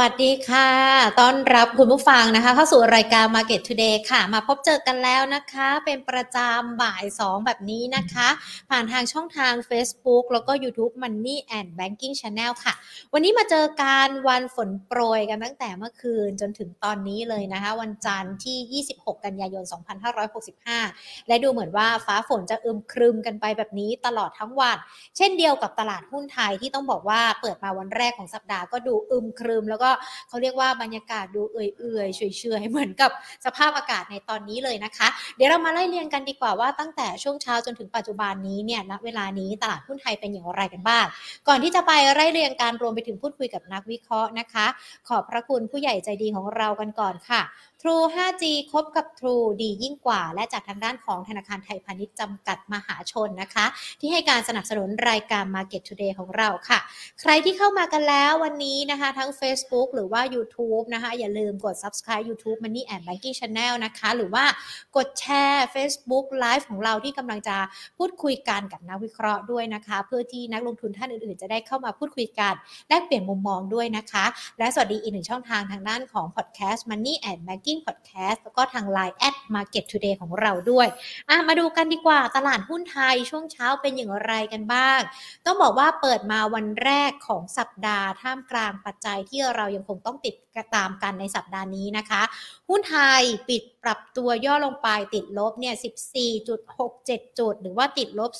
วัสดีค่ะ ต้อนรับคุณผู้ฟังนะคะ เข้าสู่รายการ Market Today ค่ะ มาพบเจอกันแล้วนะคะ เป็นประจำบ่าย 2 แบบนี้นะคะ ผ่านทางช่องทาง Facebook แล้วก็ YouTube Money and Banking Channel ค่ะ วันนี้มาเจอการวันฝนโปรยกันตั้งแต่เมื่อคืนจนถึงตอนนี้เลยนะคะ วันจันทร์ที่ 26 กันยายน 2565 และดูเหมือนว่าฟ้าฝนจะอึมครึมกันไปแบบนี้ตลอดทั้งวัน เช่นเดียวกับตลาดหุ้นไทยที่ต้องบอกว่าเปิดมาวันแรกของสัปดาห์ก็ดูอึมครึมแล้วก็เขาเรียกว่าบรรยากาศดูเอื่อยๆเฉยๆเหมือนกับสภาพอากาศในตอนนี้เลยนะคะ เดี๋ยวเรามาไล่เรียงกันดีกว่าว่าตั้งแต่ช่วงเช้าจนถึงปัจจุบันนี้เนี่ยณเวลานี้ตลาดหุ้นไทยเป็นอย่างไรกันบ้าง ก่อนที่จะไปไล่เรียงการรวมไปถึงพูดคุยกับนักวิเคราะห์นะคะ ขอบพระคุณผู้ใหญ่ใจดีของเรากันก่อนค่ะ True 5G คบกับ True ดียิ่งกว่า และจากทางด้านของธนาคารไทยพาณิชย์จำกัดมหาชนนะคะ ที่ให้การสนับสนุนรายการ Market Today ของเราค่ะ ใครที่เข้ามากันแล้ววันนี้นะคะ ทั้ง Facebook หรือว่า YouTube นะคะ อย่าลืมกด subscribe YouTube Money and Banking Channel นะคะ หรือว่ากดแชร์ Facebook Live ของเราที่กำลังจะพูดคุยกันกับนักวิเคราะห์ด้วยนะคะ เพื่อที่นักลงทุนท่านอื่นๆ จะได้เข้ามาพูดคุยกันแลกเปลี่ยนมุมมองด้วยนะคะ และสวัสดีอีกหนึ่งช่องทางทางด้านของ Podcast Money and Banking Podcast แล้วก็ทาง Line at Market Today ของเราด้วยอะมาดูกันดีกว่าตลาดหุ้นไทยช่วงเช้าเป็นอย่างไรกันบ้าง ต้องบอกว่าเปิดมาวันแรกของสัปดาห์ท่ามกลางปัจจัยที่เรายังคงต้องติดตามกันในสัปดาห์นี้นะคะ หุ้นไทยปิดปรับตัวย่อลงไปติดลบเนี่ย 14.67 จุด หรือว่าติดลบ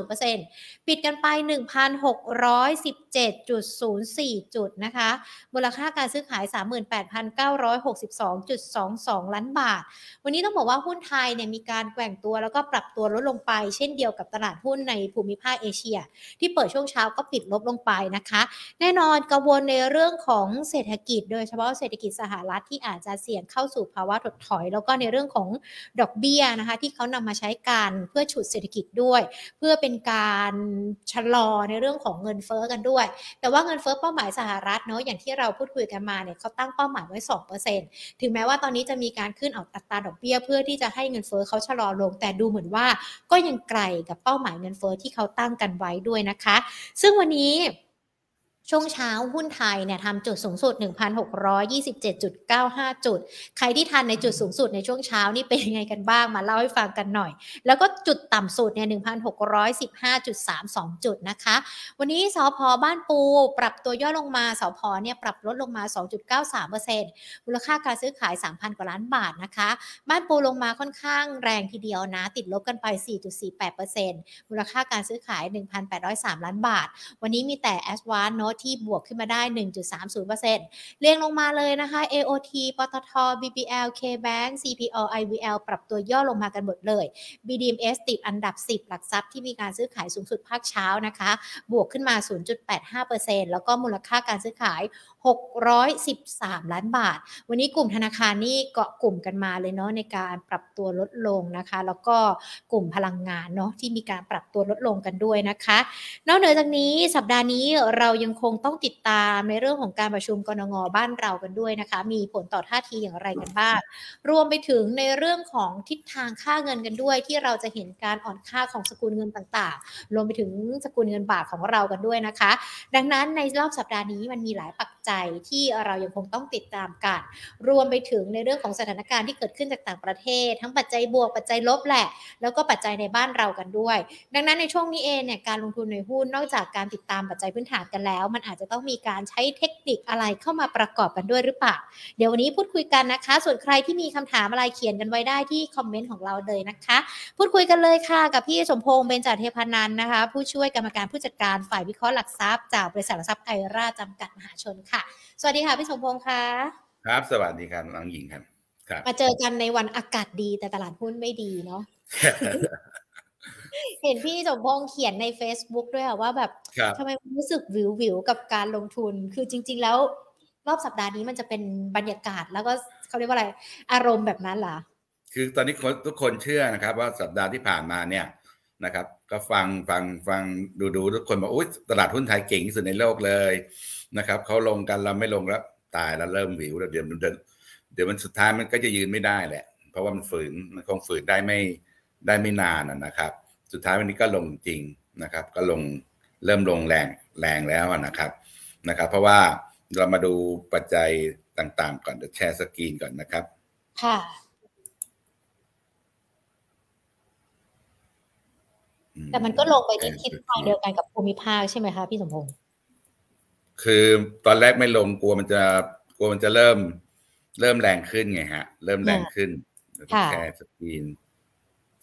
0.90%ปิดกันไป 1,617.04 จุดนะคะ มูลค่าการซื้อขาย 38,962.22 ล้านบาท วันนี้ต้องบอกว่าหุ้นไทยเนี่ยมีการแกว่งตัวแล้วก็ปรับตัวลดลงไป เช่นเดียวกับตลาดหุ้นในภูมิภาคเอเชีย ที่เปิดช่วงเช้าก็ปิดลบลงไปนะคะ แน่นอนกังวลในเรื่องของเศรษฐกิจโดยเฉพาะเศรษฐกิจสหรัฐที่อาจจะเสี่ยงเข้าสู่ภาวะถดถอย แล้วก็ในเรื่องของดอกเบี้ยนะคะที่เขานำมาใช้การเพื่อฉุดเศรษฐกิจด้วย เพื่อเป็นการชะลอในเรื่องของเงินเฟ้อกันด้วย แต่ว่าเงินเฟ้อเป้าหมายสหรัฐเนาะอย่างที่เราพูดคุยกันมาเนี่ยเขาตั้งเป้าหมายไว้ 2%ถึงแม้ว่าตอนนี้จะมีการขึ้นออกอัตราดอกเบี้ย เพื่อที่จะให้เงินเฟ้อเขาชะลอลง แต่ดูเหมือนว่าก็ยังไกลกับเป้าหมายเงินเฟ้อที่เขาตั้งกันไว้ด้วยนะคะ ซึ่งวันนี้ ช่วงเช้าหุ้นไทยเนี่ยทำจุดสูงสุด 1,627.95 จุด ใครที่ทันในจุดสูงสุดในช่วงเช้านี่เป็นยังไงกันบ้างมาเล่าให้ฟังกันหน่อย แล้วก็จุดต่ำสุดเนี่ย 1,615.32 จุดนะคะ วันนี้สพบ้านปูปรับตัวย่อลงมาสพเนี่ยปรับลดลงมา 2.93%มูลค่าการซื้อขาย 3,000 กว่าล้านบาทนะคะ บ้านปูลงมาค่อนข้างแรงทีเดียวนะ ติดลบกันไป 4.48%มูลค่าการซื้อขาย 1,803 ล้านบาท วันนี้มีแต่แอสวานโนที่บวกขึ้นมาได้ 1.30%เรียงลงมาเลยนะคะ AOT ปตท BBL KBank CPO IVL ปรับตัวย่อลงมากันหมดเลย BDMs ติดอันดับ 10 หลักทรัพย์ที่มีการซื้อขายสูงสุดภาคเช้านะคะ บวกขึ้นมา 0.85%แล้วก็มูลค่าการซื้อขาย 613 ล้านบาท วันนี้กลุ่มธนาคารนี่เกาะกลุ่มกันมาเลยเนาะในการปรับตัวลดลงนะคะ แล้วก็กลุ่มพลังงานเนาะที่มีการปรับตัวลดลงกันด้วยนะคะ นอกเหนือจากนี้สัปดาห์นี้เรายังคงต้องติดตามในเรื่องของการประชุมกรงงบ้านเรากันด้วยนะคะ มีผลต่อท่าทีอย่างไรกันบ้าง รวมไปถึงในเรื่องของทิศทางค่าเงินกันด้วย ที่เราจะเห็นการอ่อนค่าของสกุลเงินต่างๆ รวมไปถึงสกุลเงินบาทของเรากันด้วยนะคะ ดังนั้นในรอบสัปดาห์นี้มันมีหลายปัจจัยที่เรายังคงต้องติดตามกัน รวมไปถึงในเรื่องของสถานการณ์ที่เกิดขึ้นจากต่างประเทศ ทั้งปัจจัยบวกปัจจัยลบแหละ แล้วก็ปัจจัยในบ้านเรากันด้วย ดังนั้นในช่วงนี้เองเนี่ยการลงทุนในหุ้นนอกจากการติดตามปัจจัยพื้นฐานกันแล้วมันอาจจะต้องมีการใช้เทคนิคอะไรเข้ามาประกอบกันด้วยหรือเปล่า เดี๋ยววันนี้พูดคุยกันนะคะ ส่วนใครที่มีคำถามอะไรเขียนกันไว้ได้ที่คอมเมนต์ของเราเลยนะคะ พูดคุยกันเลยค่ะกับพี่สมพงษ์เบญจเทพานันท์นะคะ ผู้ช่วยกรรมการผู้จัดการฝ่ายวิเคราะห์หลักทรัพย์จากบริษัทหลักทรัพย์ไอราจำกัดมหาชนค่ะ สวัสดีค่ะพี่สมพงษ์ค่ะครับ สวัสดีครับน้องหญิงครับครับมาเจอกันในวันอากาศดีแต่ตลาดหุ้นไม่ดีเนาะ เห็นพี่สมพงษ์เขียนใน Facebook ด้วยอะว่าแบบครับทำไมรู้สึกวิววิวๆกับการลงทุน คือจริง ๆ แล้วรอบสัปดาห์นี้มันจะเป็นบรรยากาศแล้วก็เขาเรียกว่าอะไรอารมณ์แบบนั้นเหรอคือตอนนี้คนทุกคนเชื่อนะครับ ว่าสัปดาห์ที่ผ่านมาเนี่ยนะครับ ก็ฟังฟังฟังดูดูทุกคนบอกอุ้ยตลาดหุ้นไทยเก่งที่สุดในโลกเลยนะครับเขาลงกันเราไม่ลงแล้วตายแล้วเริ่มวิวแล้วเดี๋ยวมันจะเดี๋ยวมันสุดท้ายมันก็จะยืนไม่ได้แหละ เพราะว่ามันฝืนมันคงฝืนได้ไม่ได้ไม่นานนะนะครับ สุดท้ายวันนี้ก็ลงจริงนะครับ ก็ลงเริ่มลงแรงแรงแล้วนะครับนะครับ เพราะว่าเรามาดูปัจจัยต่างๆ ก่อนเดี๋ยว share screen ก่อนนะครับ ค่ะอืแต่มันก็ลงไปใน share screen ทิศทางเดียวกันกับภูมิภาคใช่ไหมคะพี่สมพงษ์คือตอนแรกไม่ลงกลัวมันจะกลัวมันจะเริ่ม เริ่มแรงขึ้นไงฮะ เริ่มแรงขึ้นเดี๋ยว share screen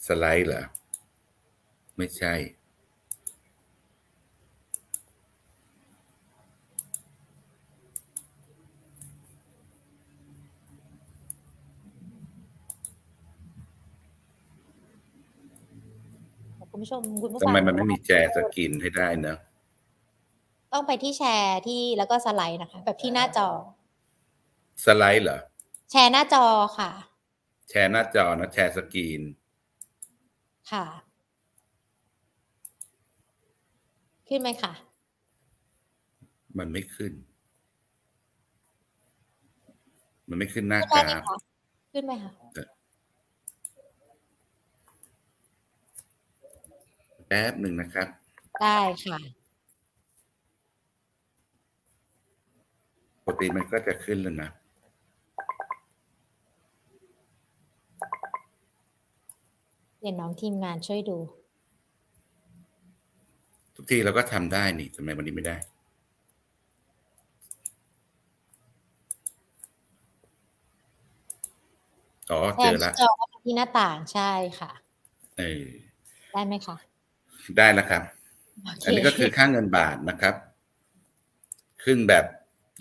สไลด์เหรอ ไม่ใช่คุณผู้ชมคุณผู้ทำฟังไมมันไม่มีแชร์สกรีนให้ได้เนอะต้องไปที่แชร์ที่แล้วก็สไลด์นะคะ แบบที่หน้าจอ สไลด์เหรอ แชร์หน้าจอค่ะ แชร์หน้าจอนะแชร์สกรีนค่ะ ขึ้นไหมคะมันไม่ขึ้น มันไม่ขึ้นหน้าขึ้นกได้ไหมราฟคะขึ้นไหมคะแป๊บหนึ่งนะครับ ได้ค่ะปกติมันก็จะขึ้นแล้วนะเดี๋ยวน้องทีมงานช่วยดู ทุกทีเราก็ทำได้นี่ทำไมวันนี้ไม่ได้ อ๋อแชเจร์อหแล้น้าวจอเข้าไปที่หน้าต่างใช่ค่ะเออได้ไหมคะได้แล้วครับโอเคอันนี้ก็คือค่าเงินบาทนะครับ ขึ้นแบบ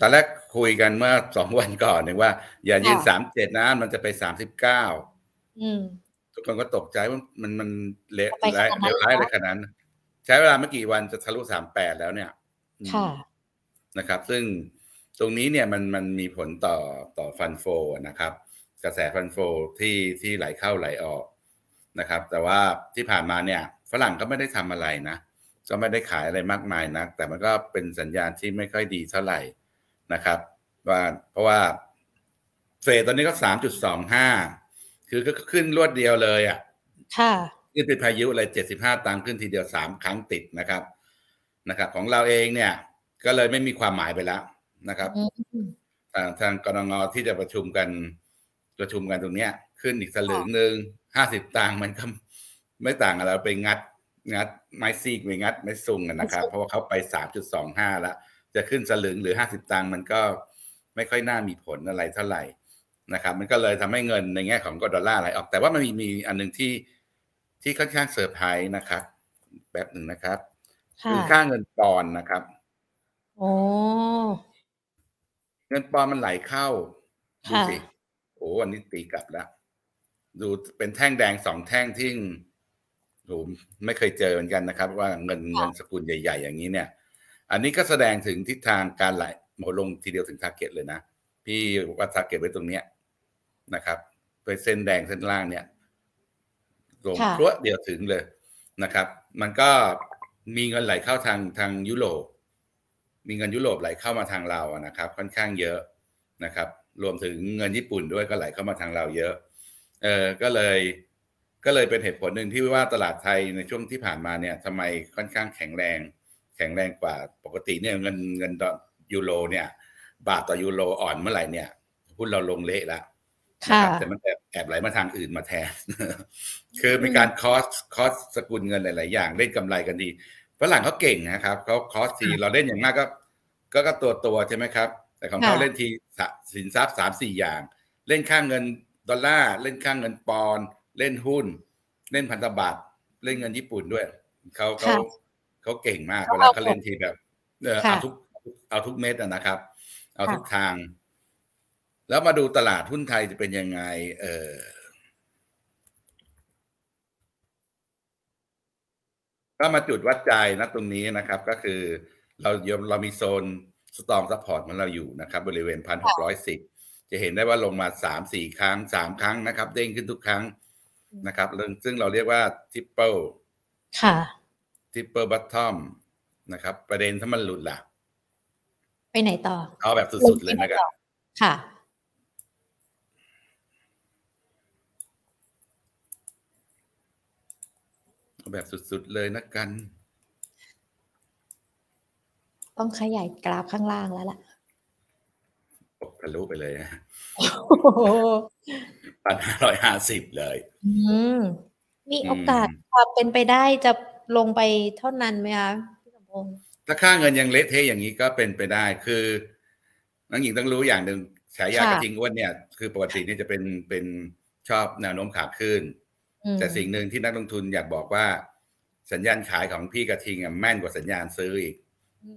ตอนแรกคุยกันเมื่อสองวันก่อนเนี่ยว่า อย่ายืนสามเจ็ดนะมันจะไปสามสิบเก้าอืมทุกคนก็ตกใจว่ามันมันเละไปขนาดนั้นเลวร้ายเหรอเลยขนาดนั้น ใช้เวลาไม่กี่วันจะทะลุสามแปดแล้วเนี่ยอืมค่ะนะครับ ซึ่งตรงนี้เนี่ยมันมันมีผลต่อต่อฟันโฟนะครับ กระแสฟันโฟที่ที่ไหลเข้าไหลออกนะครับ แต่ว่าที่ผ่านมาเนี่ย ฝรั่งก็ไม่ได้ทำอะไรนะก็ไม่ได้ขายอะไรมากมายนะแต่มันก็เป็นสัญญาณที่ไม่ค่อยดีเท่าไหร่นะครับ ว่าเพราะว่าเฟดตอนนี้ก็สามจุดสองห้าคือก็ขึ้นรวดเดียวเลยอะ ค่ะขึ้ นเป็นพายุเลยเจ็ดสิบห้าตังค์ขึ้นทีเดียวสามครั้งติดนะครับนะครับ ของเราเองเนี่ย ก็เลยไม่มีความหมายไปแล้วนะครับอืมทางทางกรงงที่จะประชุมกันประชุมกันตรงเนี้ย ขึ้นอีกสลึงหนึ่งห้าสิบตังค์มันก็ไม่ต่างอะไรไปงัดงัดไม้ซีกไปงัดไม้ซุงกันนะครับ เพราะว่าเขาไปสามจุดสองห้าแล้ว จะขึ้นสลึงหรือห้าสิบตังค์มันก็ไม่ค่อยน่ามีผลอะไรเท่าไหร่นะครับ มันก็เลยทำให้เงินในแง่ของก็ดอลลาร์ไหลออกแต่ว่ามันมีมีอันหนึ่งที่ ที่ค่อนข้างเซอร์ไพรส์นะครับแป๊บหนึ่งนะครับค่ะคือค่าเงินปอนด์นะครับโอ้เงินปอนด์มันไหลเข้าดูค่ะสิโอ้วันนี้ตีกลับแล้วดูเป็นแท่งแดงสองแท่งที่โอ้ไม่เคยเจอเหมือนกันนะครับ ว่าเงินเงินสกุลใหญ่ ๆ อย่างนี้เนี่ย อันนี้ก็แสดงถึงทิศทางการไหลโหลงทีเดียวถึง target เลยนะ พี่ว่า target ไว้ตรงเนี้ยนะครับเป็นเส้นแดงเส้นล่างเนี่ย ลงค่ะพรวดเดียวถึงเลยนะครับ มันก็มีเงินไหลเข้าทางทางยุโรป มีเงินยุโรปไหลเข้ามาทางเราอะนะครับ ค่อนข้างเยอะนะครับ รวมถึงเงินญี่ปุ่นด้วยก็ไหลเข้ามาทางเราเยอะเออก็เลยก็เลยเป็นเหตุผลหนึ่งที่ว่าตลาดไทยในช่วงที่ผ่านมาเนี่ยทำไมค่อนข้างแข็งแรง แข็งแรงกว่าปกติเนี่ยเงินเงินดอลยูโรเนี่ย บาทต่อยูโรอ่อนเมื่อไหร่เนี่ยหุ้นเราลงเละแล้วค่ะนะครับ แต่มันแอบแอบไหลมาทางอื่นมาแทน คือมีการ cross cross สกุลเงินหลาย ๆ อย่างเล่นกำไรกันดีฝรั่งเขาเก่งนะครับเขาคอสทีเราเล่นอย่างมากก็ ก็ก็ตัวตัวใช่ไหมครับ แต่ของเขาค่ะเล่นทีสะสินทรัพย์สามสี่อย่าง เล่นค่างเงินดอลลาร์เล่นค่างเงินปอนด์เล่นหุ้น เล่นพันธบัตรเล่นเงินญี่ปุ่นด้วยเขาเขาเขาเก่งมากเวลาเขาเล่นทีแบบเออเอาทุกเอาทุกเม็ดอะนะครับ เอาทุกทาง แล้วมาดูตลาดหุ้นไทยจะเป็นยังไง เออก็มาจุดวัดใจนะตรงนี้นะครับ ก็คือเราเรามีโซน strong support ของเราอยู่นะครับ บริเวณพันหกร้อยสิบจะเห็นได้ว่าลงมาสามสี่ครั้งสามครั้งนะครับ เด้งขึ้นทุกครั้งนะครับเรื่องซึ่งเราเรียกว่า triple ค่ะ triple bottom นะครับ ประเด็นถ้ามันหลุดล่ะ ไปไหนต่อ เอาแบบสุดๆเลยนะครับค่ะ เอา แบบสุดๆเลยนะกัน ต้องขยายกราฟข้างล่างแล้วล่ะลุไปเลยนะโอ้โหพันห้าร้อยห้าสิบเลย อืม มีอืมโอกาสความเป็นไปได้จะลงไปเท่านั้นไหมคะพี่สมพงษ์ถ้าค่าเงินยังเละเทะอย่างนี้ก็เป็นไปได้คือน้องหญิงต้องรู้อย่างหนึ่งฉายากระทิงอ้วนเนี่ย คือปกตินี่จะเป็นเป็นชอบแนวโน้มขาขึ้นอืม แต่สิ่งหนึ่งที่นักลงทุนอยากบอกว่า สัญญาณขายของพี่กระทิงอะแม่นกว่าสัญญาณซื้ออีกอื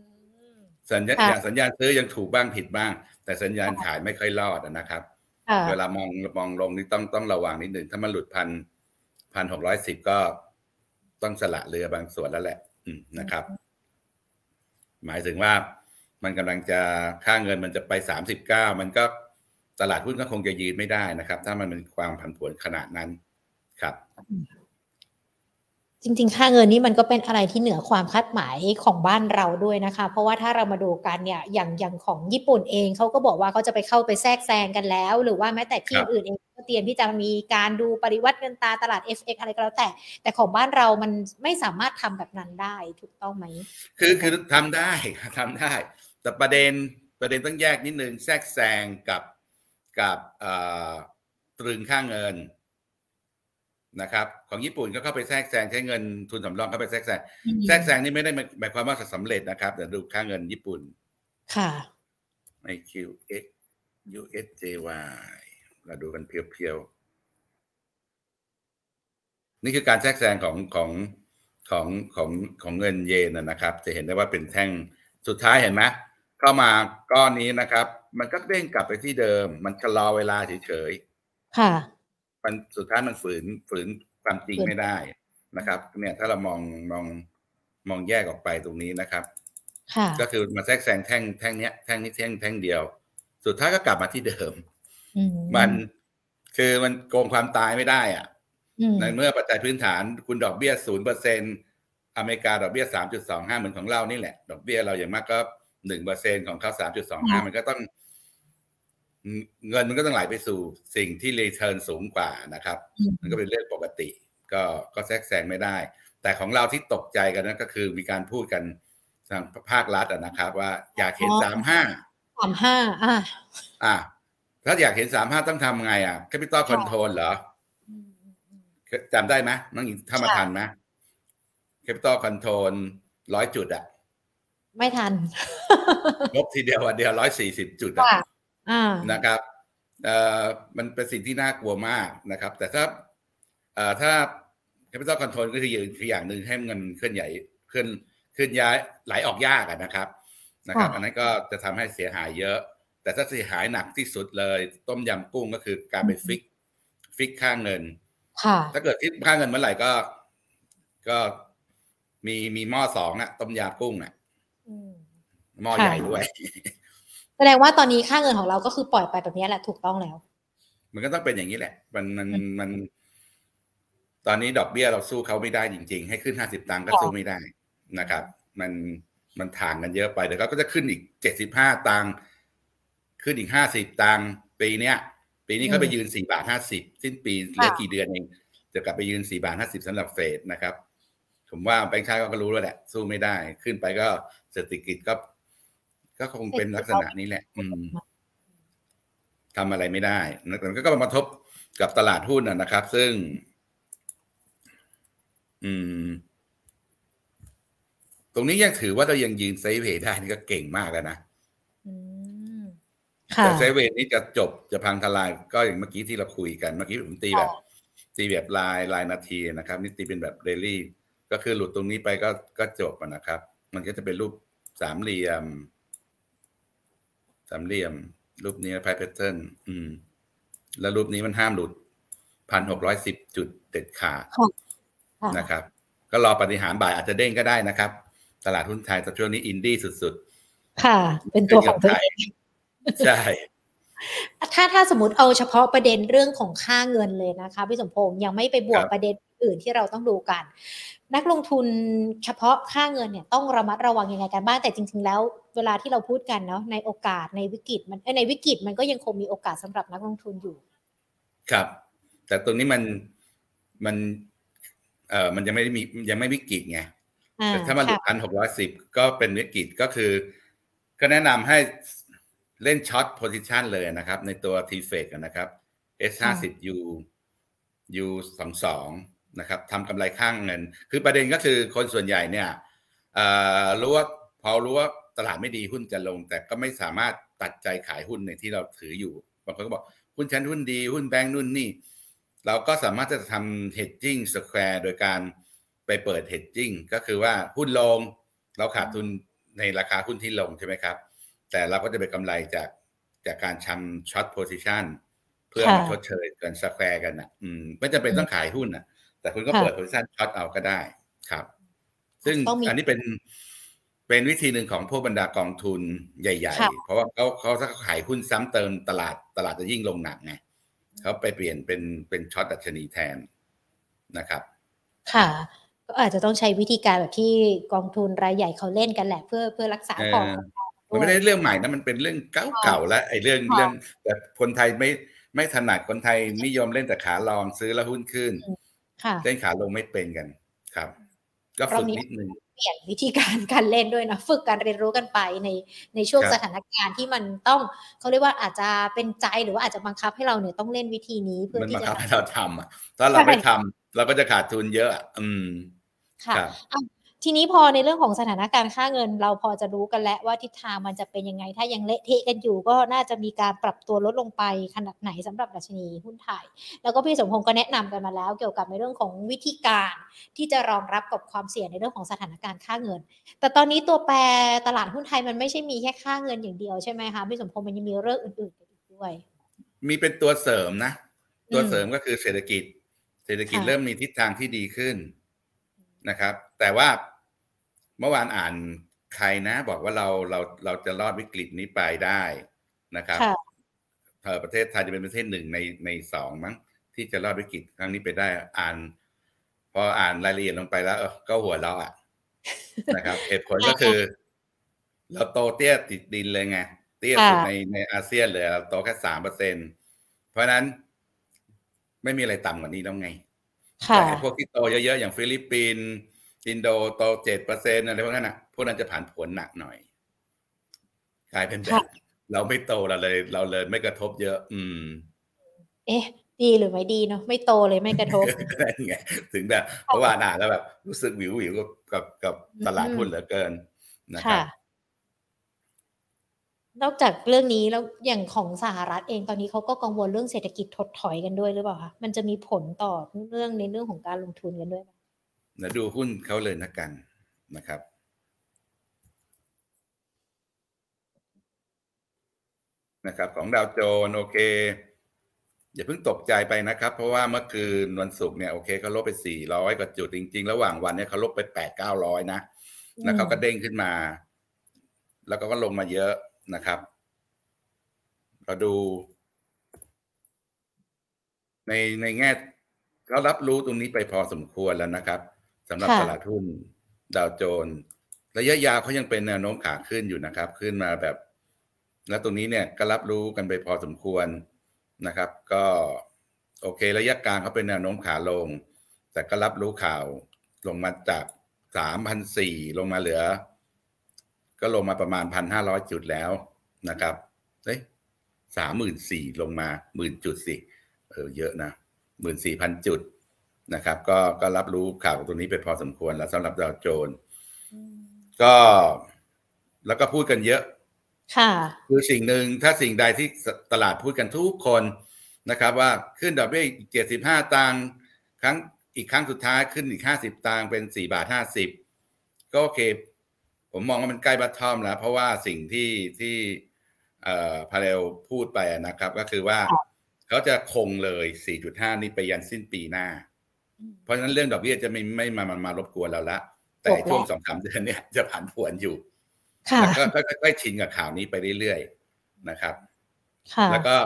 มสัญญาณค่ะอย่างสัญญาณซื้อยังถูกบ้างผิดบ้าง แต่สัญญาณขายไม่ค่อยรอดอะนะครับค่ะเวลามองมองลงนี่ต้องต้องระวังนิดหนึ่งถ้ามันหลุดพันพันหกร้อยสิบก็ต้องสละเรือบางส่วนแล้วแหละ อืมนะครับ หมายถึงว่ามันกำลังจะค่าเงินมันจะไปสามสิบเก้ามันก็ตลาดหุ้นก็คงจะยืนไม่ได้นะครับ ถ้ามันเป็นความผันผวนขนาดนั้น ครับ จริงๆ ค่าเงินนี่มันก็เป็นอะไรที่เหนือความคาดหมายของบ้านเราด้วยนะคะ เพราะว่าถ้าเรามาดูกันเนี่ยอย่างอย่างของญี่ปุ่นเองเขาก็บอกว่าเขาจะไปเข้าไปแทรกแซงกันแล้ว หรือว่าแม้แต่ที่ครับอื่นเองก็เตรียมที่จะมีการดูปริวัติเงินตราตลาด FX อะไรก็แล้วแต่ แต่ของบ้านเรามันไม่สามารถทำแบบนั้นได้ถูกต้องไหมคือคือทำได้ทำได้ แต่ประเด็นประเด็นต้องแยกนิดนึงแทรกแซงกับกับเอ่อตรึงค่าเงิน นะครับของญี่ปุ่นก็เข้าไปแทรกแซงใช้เงินทุนสำรองเข้าไปแทรกแซงแทรกแซงนี่ไม่ได้หมายความว่าสำเร็จนะครับเดี๋ยวดูค่าเงินญี่ปุ่น ค่ะ IQX USJY เราดูกันเพียวๆ นี่คือการแทรกแซงของของของของของเงินเยนนะนะครับ จะเห็นได้ว่าเป็นแท่งสุดท้ายเห็นไหมเข้ามาก้อนนี้นะครับ มันก็เด้งกลับไปที่เดิม มันก็รอเวลาเฉยค่ะๆ มันสุดท้ายมันฝืนฝืนความจริงไม่ได้นะครับ เนี่ยถ้าเรามองมองมองแยกออกไปตรงนี้นะครับค่ะก็คือมาแทรกแซงแท่งแท่งเนี้ยแท่งนี้แท่งแท่งเดียว สุดท้ายก็กลับมาที่เดิมอืมันคือมันโกงความตายไม่ได้อะอืมในเมื่อปัจจัยพื้นฐานคุณดอกเบี้ยศูนย์เปอร์เซ็นอเมริกาดอกเบี้ยสามจุดสองห้าเหมือนของเรานี่แหละ ดอกเบี้ยเราอย่างมากก็หนึ่งเปอร์เซ็นของเขาสามจุดสองห้ามันก็ต้อง เงินมันก็ต้องไหลไปสู่สิ่งที่รีเทิร์นสูงกว่านะครับ มันก็เป็นเรื่องปกติ ก็ก็แทรกแซงไม่ได้ แต่ของเราที่ตกใจกันนั่นก็คือมีการพูดกันทางภาครัฐอะนะครับ ว่าอยากเห็นสามห้าสามห้าอ่าอะถ้าอยากเห็นสามห้าต้องทำไงอะ capital control เหรออืมอืมอืมจำได้ไหมน้องหญิงถ้ามาค่ะทันไหม capital control ร้อยจุดอะไม่ทันลบทีเดียววันเดียวร้อยสี่สิบจุดอะค่ะอ่า นะครับเอ่อมันเป็นสิ่งที่น่ากลัวมากนะครับ แต่ถ้าเอ่อถ้า capital control ก็คืออย่างคืออย่างหนึ่งให้เงินเคลื่อนใหญ่เคลื่อนเคลื่อนย้ายไหลออกยากอะนะครับนะครับค่ะอันนั้นก็จะทำให้เสียหายเยอะ แต่ถ้าเสียหายหนักที่สุดเลย ต้มยำกุ้งก็คือการไป fix fix ค่าเงินค่ะถ้าเกิด fix ค่าเงินเมื่อไหร่ก็ ก็มีมีหม้อสองอะต้มยำกุ้งอะอืมหม้อค่ะใหญ่ด้วย แสดงว่าตอนนี้ค่าเงินของเราก็คือปล่อยไปแบบนี้แหละถูกต้องแล้ว มันก็ต้องเป็นอย่างนี้แหละ มันมันมัน ตอนนี้ดอกเบี้ยเราสู้เขาไม่ได้จริง ๆ ให้ขึ้นห้าสิบตังค์ก็ค่ะสู้ไม่ได้นะครับ มันมันถ่างกันเยอะไปเดี๋ยวเขาก็จะขึ้นอีกเจ็ดสิบห้าตังค์ขึ้นอีกห้าสิบตังค์ปีเนี้ย ปีนี้เขาไปยืนสี่บาทห้าสิบสิ้นปีเหลือกี่เดือนเองจะกลับไปยืนสี่บาทห้าสิบสำหรับเฟดนะครับ ผมว่าแบงค์ชาติก็รู้แล้วแหละ สู้ไม่ได้ ขึ้นไปก็เศรษฐกิจก็ ก็คงเป็นลักษณะนี้แหละ อืมทำอะไรไม่ได้นะแต่มันก็มาทบกับตลาดหุ้นนะนะครับ ซึ่ง อืม ตรงนี้ยังถือว่าเรายังยืนไซด์เวย์ได้นี่ก็เก่งมากแล้วนะอืมค่ะแต่ไซด์เวย์นี้จะจบจะพังทลาย ก็อย่างเมื่อกี้ที่เราคุยกัน เมื่อกี้ผมตีแบบตีแบบลายลายนาทีนะครับ นี่ตีเป็นแบบเดลี่ ก็คือหลุดตรงนี้ไปก็ก็จบอะนะครับ มันก็จะเป็นรูปสามเหลี่ยม สามเหลี่ยม รูปนี้พายแพทเทิร์นอืม แล้วรูปนี้มันห้ามหลุดพันหกร้อยสิบจุดเด็ดขาดค่ะค่ะนะครับ ก็รอปฏิหารย์บ่ายอาจจะเด้งก็ได้นะครับ ตลาดหุ้นไทยแต่ช่วงนี้อินดี้สุดค่ะ เป็นตัวของตัวเองๆใช่ ถ้าถ้าสมมติเอาเฉพาะประเด็นเรื่องของค่าเงินเลยนะคะพี่สมพงษ์ยังไม่ไปบวกครับประเด็นอื่นที่เราต้องดูกัน นักลงทุนเฉพาะค่าเงินเนี่ยต้องระมัดระวังยังไงกันบ้างแต่จริง ๆ แล้ว เวลาที่เราพูดกันเนาะในโอกาสในวิกฤตมันเอ้ยในวิกฤตมันก็ยังคงมีโอกาสสำหรับนักลงทุนอยู่ ครับ แต่ตรงนี้มันมันเอ่อมันยังไม่ได้มียังไม่วิกฤตไงอ่าแต่ถ้ามันหลุดค่ะพันหกร้อยสิบก็เป็นวิกฤตก็คือ ก็แนะนำให้ เล่นช็อตโพซิชันเลยนะครับ ในตัว t f e c นะครับ S50U U 22 นะครับทำกำไรข้างเงิน คือประเด็นก็คือคนส่วนใหญ่เนี่ยรู้ว่าพอรู้ว่าตลาดไม่ดีหุ้นจะลง แต่ก็ไม่สามารถตัดใจขายหุ้นในที่เราถืออยู่บางคนก็บอกหุ้นชั้นหุ้นดีหุ้นแบงค์นู่นนี่ เราก็สามารถจะทำ hedging square โดยการไปเปิด hedging ก็คือว่าหุ้นลง เราขาดทุนในราคาหุ้นที่ลงใช่ไหมครับ แต่เราก็จะไปกำไรจากจากการทำ short position เพื่อมาชดเชยกัน square กันอะอืมไม่จำเป็นต้องขายหุ้นอะแต่คุณก็เปิด position short เอาก็ได้ครับ ซึ่งอันนี้เป็นเป็นวิธีหนึ่งของพวกบรรดากองทุนใหญ่ๆเพราะว่าเขาเขาถ้าขายหุ้นซ้ำเติมตลาดตลาดจะยิ่งลงหนักไงเขาไปเปลี่ยนเป็นเป็น short ดัชนีแทนนะครับ ค่ะ ก็อาจจะต้องใช้วิธีการแบบที่กองทุนรายใหญ่เขาเล่นกันแหละ เพื่อเพื่อรักษาพอร์ต มันไม่ได้เรื่องใหม่นะมันเป็นเรื่องเก่าๆแล้วไอ้เรื่องเรื่องแต่คนไทยไม่ไม่ถนัดคนไทยนิยมเล่นแต่ขาลองซื้อแล้วหุ้นขึ้นเล่นขาลงไม่เป็นกันครับ ก็ฝึกนิดนึงเปลี่ยนวิธีการการเล่นด้วยนะฝึกการเรียนรู้กันไปในในช่วงสถานการณ์ที่มันต้องเขาเรียกว่าอาจจะเป็นใจหรือว่าอาจจะบังคับให้เราเนี่ยต้องเล่นวิธีนี้เพื่อที่จะให้เราทำอะถ้าเราไม่ทำเราก็จะขาดทุนเยอะ อืมค่ะ ทีนี้พอในเรื่องของสถานการณ์ค่าเงิน เราพอจะรู้กันแล้วว่าทิศทางมันจะเป็นยังไง ถ้ายังเละเทะกันอยู่ก็น่าจะมีการปรับตัวลดลงไปขนาดไหนสำหรับดัชนีหุ้นไทย แล้วก็พี่สมพงศ์ก็แนะนำกันมาแล้ว เกี่ยวกับในเรื่องของวิธีการ ที่จะรองรับกับความเสี่ยงในเรื่องของสถานการณ์ค่าเงิน แต่ตอนนี้ตัวแปรตลาดหุ้นไทยมันไม่ใช่มีแค่ค่าเงินอย่างเดียวใช่ไหมคะพี่สมพงศ์มันยังมีเรื่องอื่นๆอีกด้วย มีเป็นตัวเสริมนะ ตัวเสริมก็คือเศรษฐกิจ เศรษฐกิจเริ่มมีทิศทางที่ดีขึ้นนะครับ แต่ว่า เมื่อวานอ่านใครนะ บอกว่าเราเราเราจะรอดวิกฤตนี้ไปได้นะครับเออประเทศไทยจะเป็นประเทศหนึ่งในในสองมั้งที่จะรอดวิกฤตครั้งนี้ไปได้อ่าน พออ่านรายละเอียดลงไปแล้วก็หัวเราะอะนะครับเหตุผลก็คือ เราโตเตี้ยติดดินเลยไงเตี้ยสุดในในอาเซียนเลยเราโตแค่สามเปอร์เซ็นเพราะนั้นไม่มีอะไรต่ำกว่านี้แล้วไงแต่พวกที่โตเยอะๆอย่างฟิลิปปินส์ อินโดโตเจ็ดเปอร์เซ็นอะไรพวกนั้นอะพวกนั้นจะผ่านผลหนักหน่อยกลายเป็นแบบเราไม่โตเราเลย เราเลยไม่กระทบเยอะ อืม เอ๊ะ ดีหรือไม่ดีเนาะไม่โตเลยไม่กระทบนั่นไงถึงแบบเพราะว่าน่าแล้วแบบ รู้สึกวิววิวกับกับตลาดหุ้นเหลือเกินนะครับนอกจากเรื่องนี้แล้วอย่างของสหรัฐเองตอนนี้เขาก็กังวลเรื่องเศรษฐกิจถดถอยกันด้วยหรือเปล่าคะมันจะมีผลต่อเรื่องในเรื่องของการลงทุนกันด้วยไหม นะดูหุ้นเขาเลยนะกันนะครับ นะครับ ของดาวโจนโอเค อย่าเพิ่งตกใจไปนะครับ เพราะว่าเมื่อคืนวันศุกร์เนี่ยโอเคเขาลบไปสี่ร้อยกว่าจุดจริง ๆ ระหว่างวันเนี่ยเขาลบไปแปดเก้าร้อยนะ แล้วเขาก็เด้งขึ้นมา แล้วก็ก็ลงมาเยอะนะครับ เราดู ในในแง่เขารับรู้ตรงนี้ไปพอสมควรแล้วนะครับ สำหรับตลาดหุ้นดาวโจนส์ระยะยาวเขายังเป็นแนวโน้มขาขึ้นอยู่นะครับ ขึ้นมาแบบ แล้วตรงนี้เนี่ยก็รับรู้กันไปพอสมควรนะครับ ก็โอเค ระยะกลางเขาเป็นแนวโน้มขาลง แต่ก็รับรู้ข่าวลงมาจากสามพันสี่ลงมาเหลือ ก็ลงมาประมาณพันห้าร้อยจุดแล้วนะครับเฮ้ยสามหมื่นสี่ลงมาหมื่นจุดสิเออเยอะนะหมื่นสี่พันจุด นะครับ ก็ก็รับรู้ข่าวตรงนี้ไปพอสมควรแล้วสำหรับดาวโจนก็แล้วก็พูดกันเยอะ ค่ะ คือสิ่งหนึ่งถ้าสิ่งใดที่ตลาดพูดกันทุกคนนะครับ ว่าขึ้นดอกเบี้ยเจ็ดสิบห้าตังค์ครั้งอีกครั้งสุดท้ายขึ้นอีกห้าสิบตังค์เป็นสี่บาทห้าสิบก็โอเค ผมมองว่ามันใกล้บัตทอมแล้ว เพราะว่าสิ่งที่ที่เอ่อพาเรลพูดไปนะครับ ก็คือว่าเขาจะคงเลย 4.5 นี้ไปยันสิ้นปีหน้า เพราะฉะนั้นเรื่องดอกเบี้ยจะไม่ไม่มามามารบกวนเราละแต่ช่วงสองสามเดือนเนี่ยจะผ่านผวนอยู่ก็ค่อยๆชินกับข่าวนี้ไปเรื่อยๆนะครับแล้วก็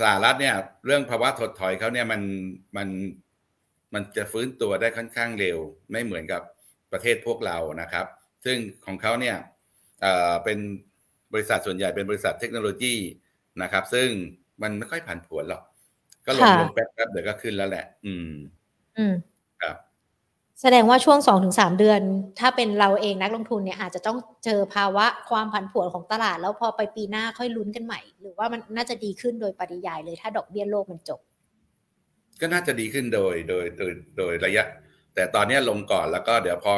สหรัฐเนี่ย เรื่องภาวะถดถอยเขาเนี่ยมันมันมันจะฟื้นตัวได้ค่อนข้างเร็ว ไม่เหมือนกับประเทศพวกเรานะครับ ซึ่งของเขาเนี่ยเป็นบริษัทส่วนใหญ่เป็นบริษัทเทคโนโลยีนะครับ ซึ่งมันไม่ค่อยผ่านผวนหรอก ก็ลงลงแป๊บๆเดี๋ยวก็ขึ้นแล้วแหละ อืม อืมครับ แสดงว่าช่วง2-3ถึงเดือน ถ้าเป็นเราเองนักลงทุนเนี่ยอาจจะต้องเจอภาวะความผันผวนของตลาด แล้วพอไปปีหน้าค่อยลุ้นกันใหม่ หรือว่ามันน่าจะดีขึ้นโดยปริยายเลยถ้าดอกเบี้ยโลกมันจบ ก็น่าจะดีขึ้นโดยโดยโดยโดยระยะ แต่ตอนนี้ลงก่อนแล้วก็เดี๋ยวพอ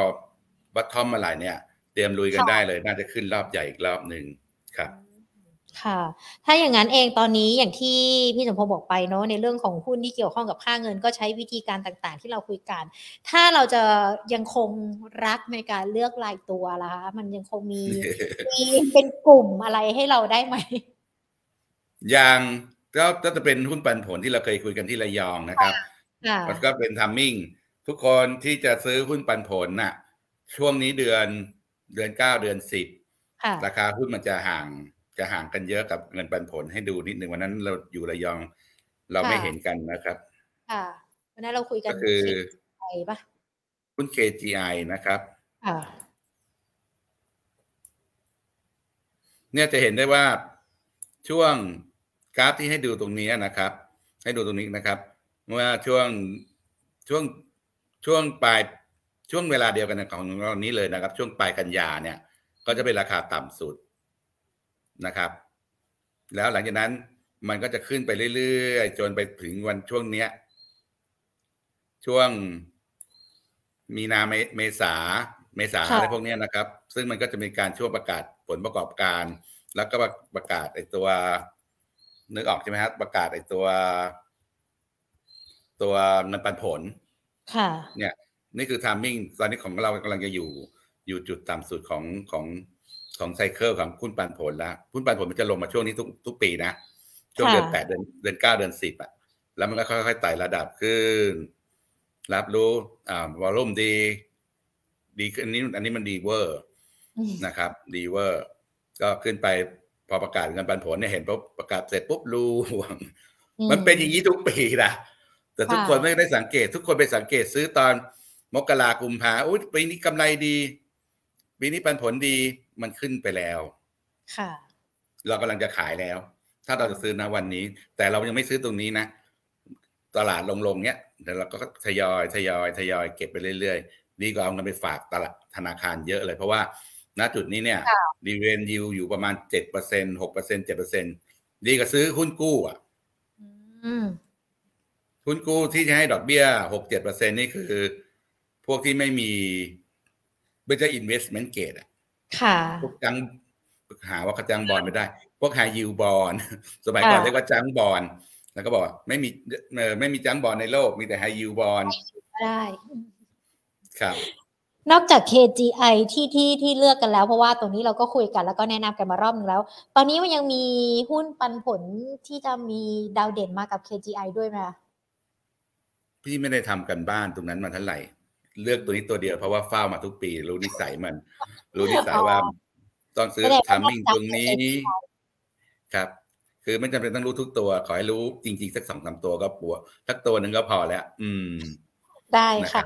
บัตทอมมาไหลเนี่ย เตรียมลุยกันได้เลย น่าจะขึ้นรอบใหญ่อีกรอบหนึ่งครับ ค่ะ ถ้าอย่างนั้นเองตอนนี้อย่างที่พี่สมพงศ์บอกไปเนาะในเรื่องของหุ้นที่เกี่ยวข้องกับค่าเงินก็ใช้วิธีการต่างๆ ที่เราคุยกัน ถ้าเราจะยังคงรักในการเลือกรายตัวล่ะคะมันยังคงมีมีเป็นกลุ่มอะไรให้เราได้ไหม อย่างก็ก็จะเป็นหุ้นปันผลที่เราเคยคุยกันที่ระยองนะครับค่ะมันก็เป็นทัมมิ่งทุกคนที่จะซื้อหุ้นปันผลน่ะ ช่วงนี้เดือนเดือนเก้าเดือนสิบค่ะราคาหุ้นมันจะห่าง จะห่างกันเยอะกับเงินปันผลให้ดูนิดหนึ่งวันนั้นเราอยู่ระยองเราไม่ค่ะเห็นกันนะครับ ค่ะวันนั้นเราคุยกันก็คือไปปะหุ้น KGI นะครับค่ะเนี่ยจะเห็นได้ว่าช่วงกราฟที่ให้ดูตรงนี้นะครับ ให้ดูตรงนี้นะครับเมื่อช่วงช่วงช่วงปลายช่วงเวลาเดียวกันของเรานี้เลยนะครับ ช่วงปลายกันยาเนี่ย ก็จะเป็นราคาต่ำสุด นะครับ แล้วหลังจากนั้นมันก็จะขึ้นไปเรื่อยๆ จนไปถึงวันช่วงเนี้ย ช่วงมีนาเมเมษาเมษาค่ะอะไรพวกเนี้ยนะครับ ซึ่งมันก็จะมีการช่วงประกาศผลประกอบการ แล้วก็ประกาศไอ้ตัว นึกออกใช่ไหมครับประกาศไอ้ตัว ตัวเงินปันผล ค่ะ เนี่ย นี่คือ timing ตอนนี้ของเรากำลังจะอยู่อยู่จุดต่ำสุดของของ ของ cycle ของหุ้นปันผลแล้วหุ้นปันผลมันจะลงมาช่วงนี้ทุกทุกปีนะ ช่วงเดือนค่ะแปดเดือนเดือนเก้าเดือนสิบอะ แล้วมันก็ค่อยๆไต่ระดับขึ้น รับรู้อ่า volume ดี ดีขึ้นอันนี้อันนี้มันดีเวอร์อืมนะครับ ดีเวอร์ ก็ขึ้นไปพอประกาศเงินปันผลเนี่ยเห็นปุ๊บประกาศเสร็จปุ๊บร่วงมันเป็นอย่างนี้ทุกปีนะแต่ทุกค่ะคนไม่ได้สังเกต ทุกคนไปสังเกตซื้อตอนมกรากุมภาอุ้ยปีนี้กำไรดี ปีนี้ปันผลดี มันขึ้นไปแล้ว ค่ะ เรากำลังจะขายแล้ว ถ้าเราจะซื้อนะวันนี้ แต่เรายังไม่ซื้อตรงนี้นะ ตลาดลงๆเนี้ยเดี๋ยวเราก็ทยอยทยอยทยอยเก็บไปเรื่อยๆดีกว่าเอาเงินไปฝากตลาดธนาคารเยอะเลย เพราะว่าณจุดนี้เนี่ยค่ะดีเวนยิวอยู่ประมาณเจ็ดเปอร์เซ็นหกเปอร์เซ็นเจ็ดเปอร์เซ็นดีกว่าซื้อหุ้นกู้อะอืมหุ้นกู้ที่จะให้ดอกเบี้ยหกเจ็ดเปอร์เซ็นนี่คือ พวกที่ไม่มีไม่ใช่ investment grade อะ ค่ะพวกจังหาว่าเขาจังบอลไม่ได้ พวก high yield bond สมัยก่อนค่ะเรียกว่าจังบอลแล้วก็บอกว่าไม่มีเออไม่มีจังบอลในโลกมีแต่ high yield bond ได้ครับ นอกจาก KGI ที่ที่ที่เลือกกันแล้ว เพราะว่าตรงนี้เราก็คุยกันแล้วก็แนะนำกันมารอบนึงแล้ว ตอนนี้มันยังมีหุ้นปันผลที่จะมีดาวเด่นมากับ KGI ด้วยไหมคะพี่ไม่ได้ทำกันบ้านตรงนั้นมาเท่าไหร่ เลือกตัวนี้ตัวเดียวเพราะว่าเฝ้ามาทุกปี รู้นิสัยมัน รู้นิสัยว่าต้องซื้อแสดงว่าทามมิ่งจำตรงนี้เป็นครับ คือไม่จำเป็นต้องรู้ทุกตัว ขอให้รู้จริง ๆ สักสองสามตัวก็ปัวสักตัวหนึ่งก็พอแล้ว อืม ได้นะครัค่ะบ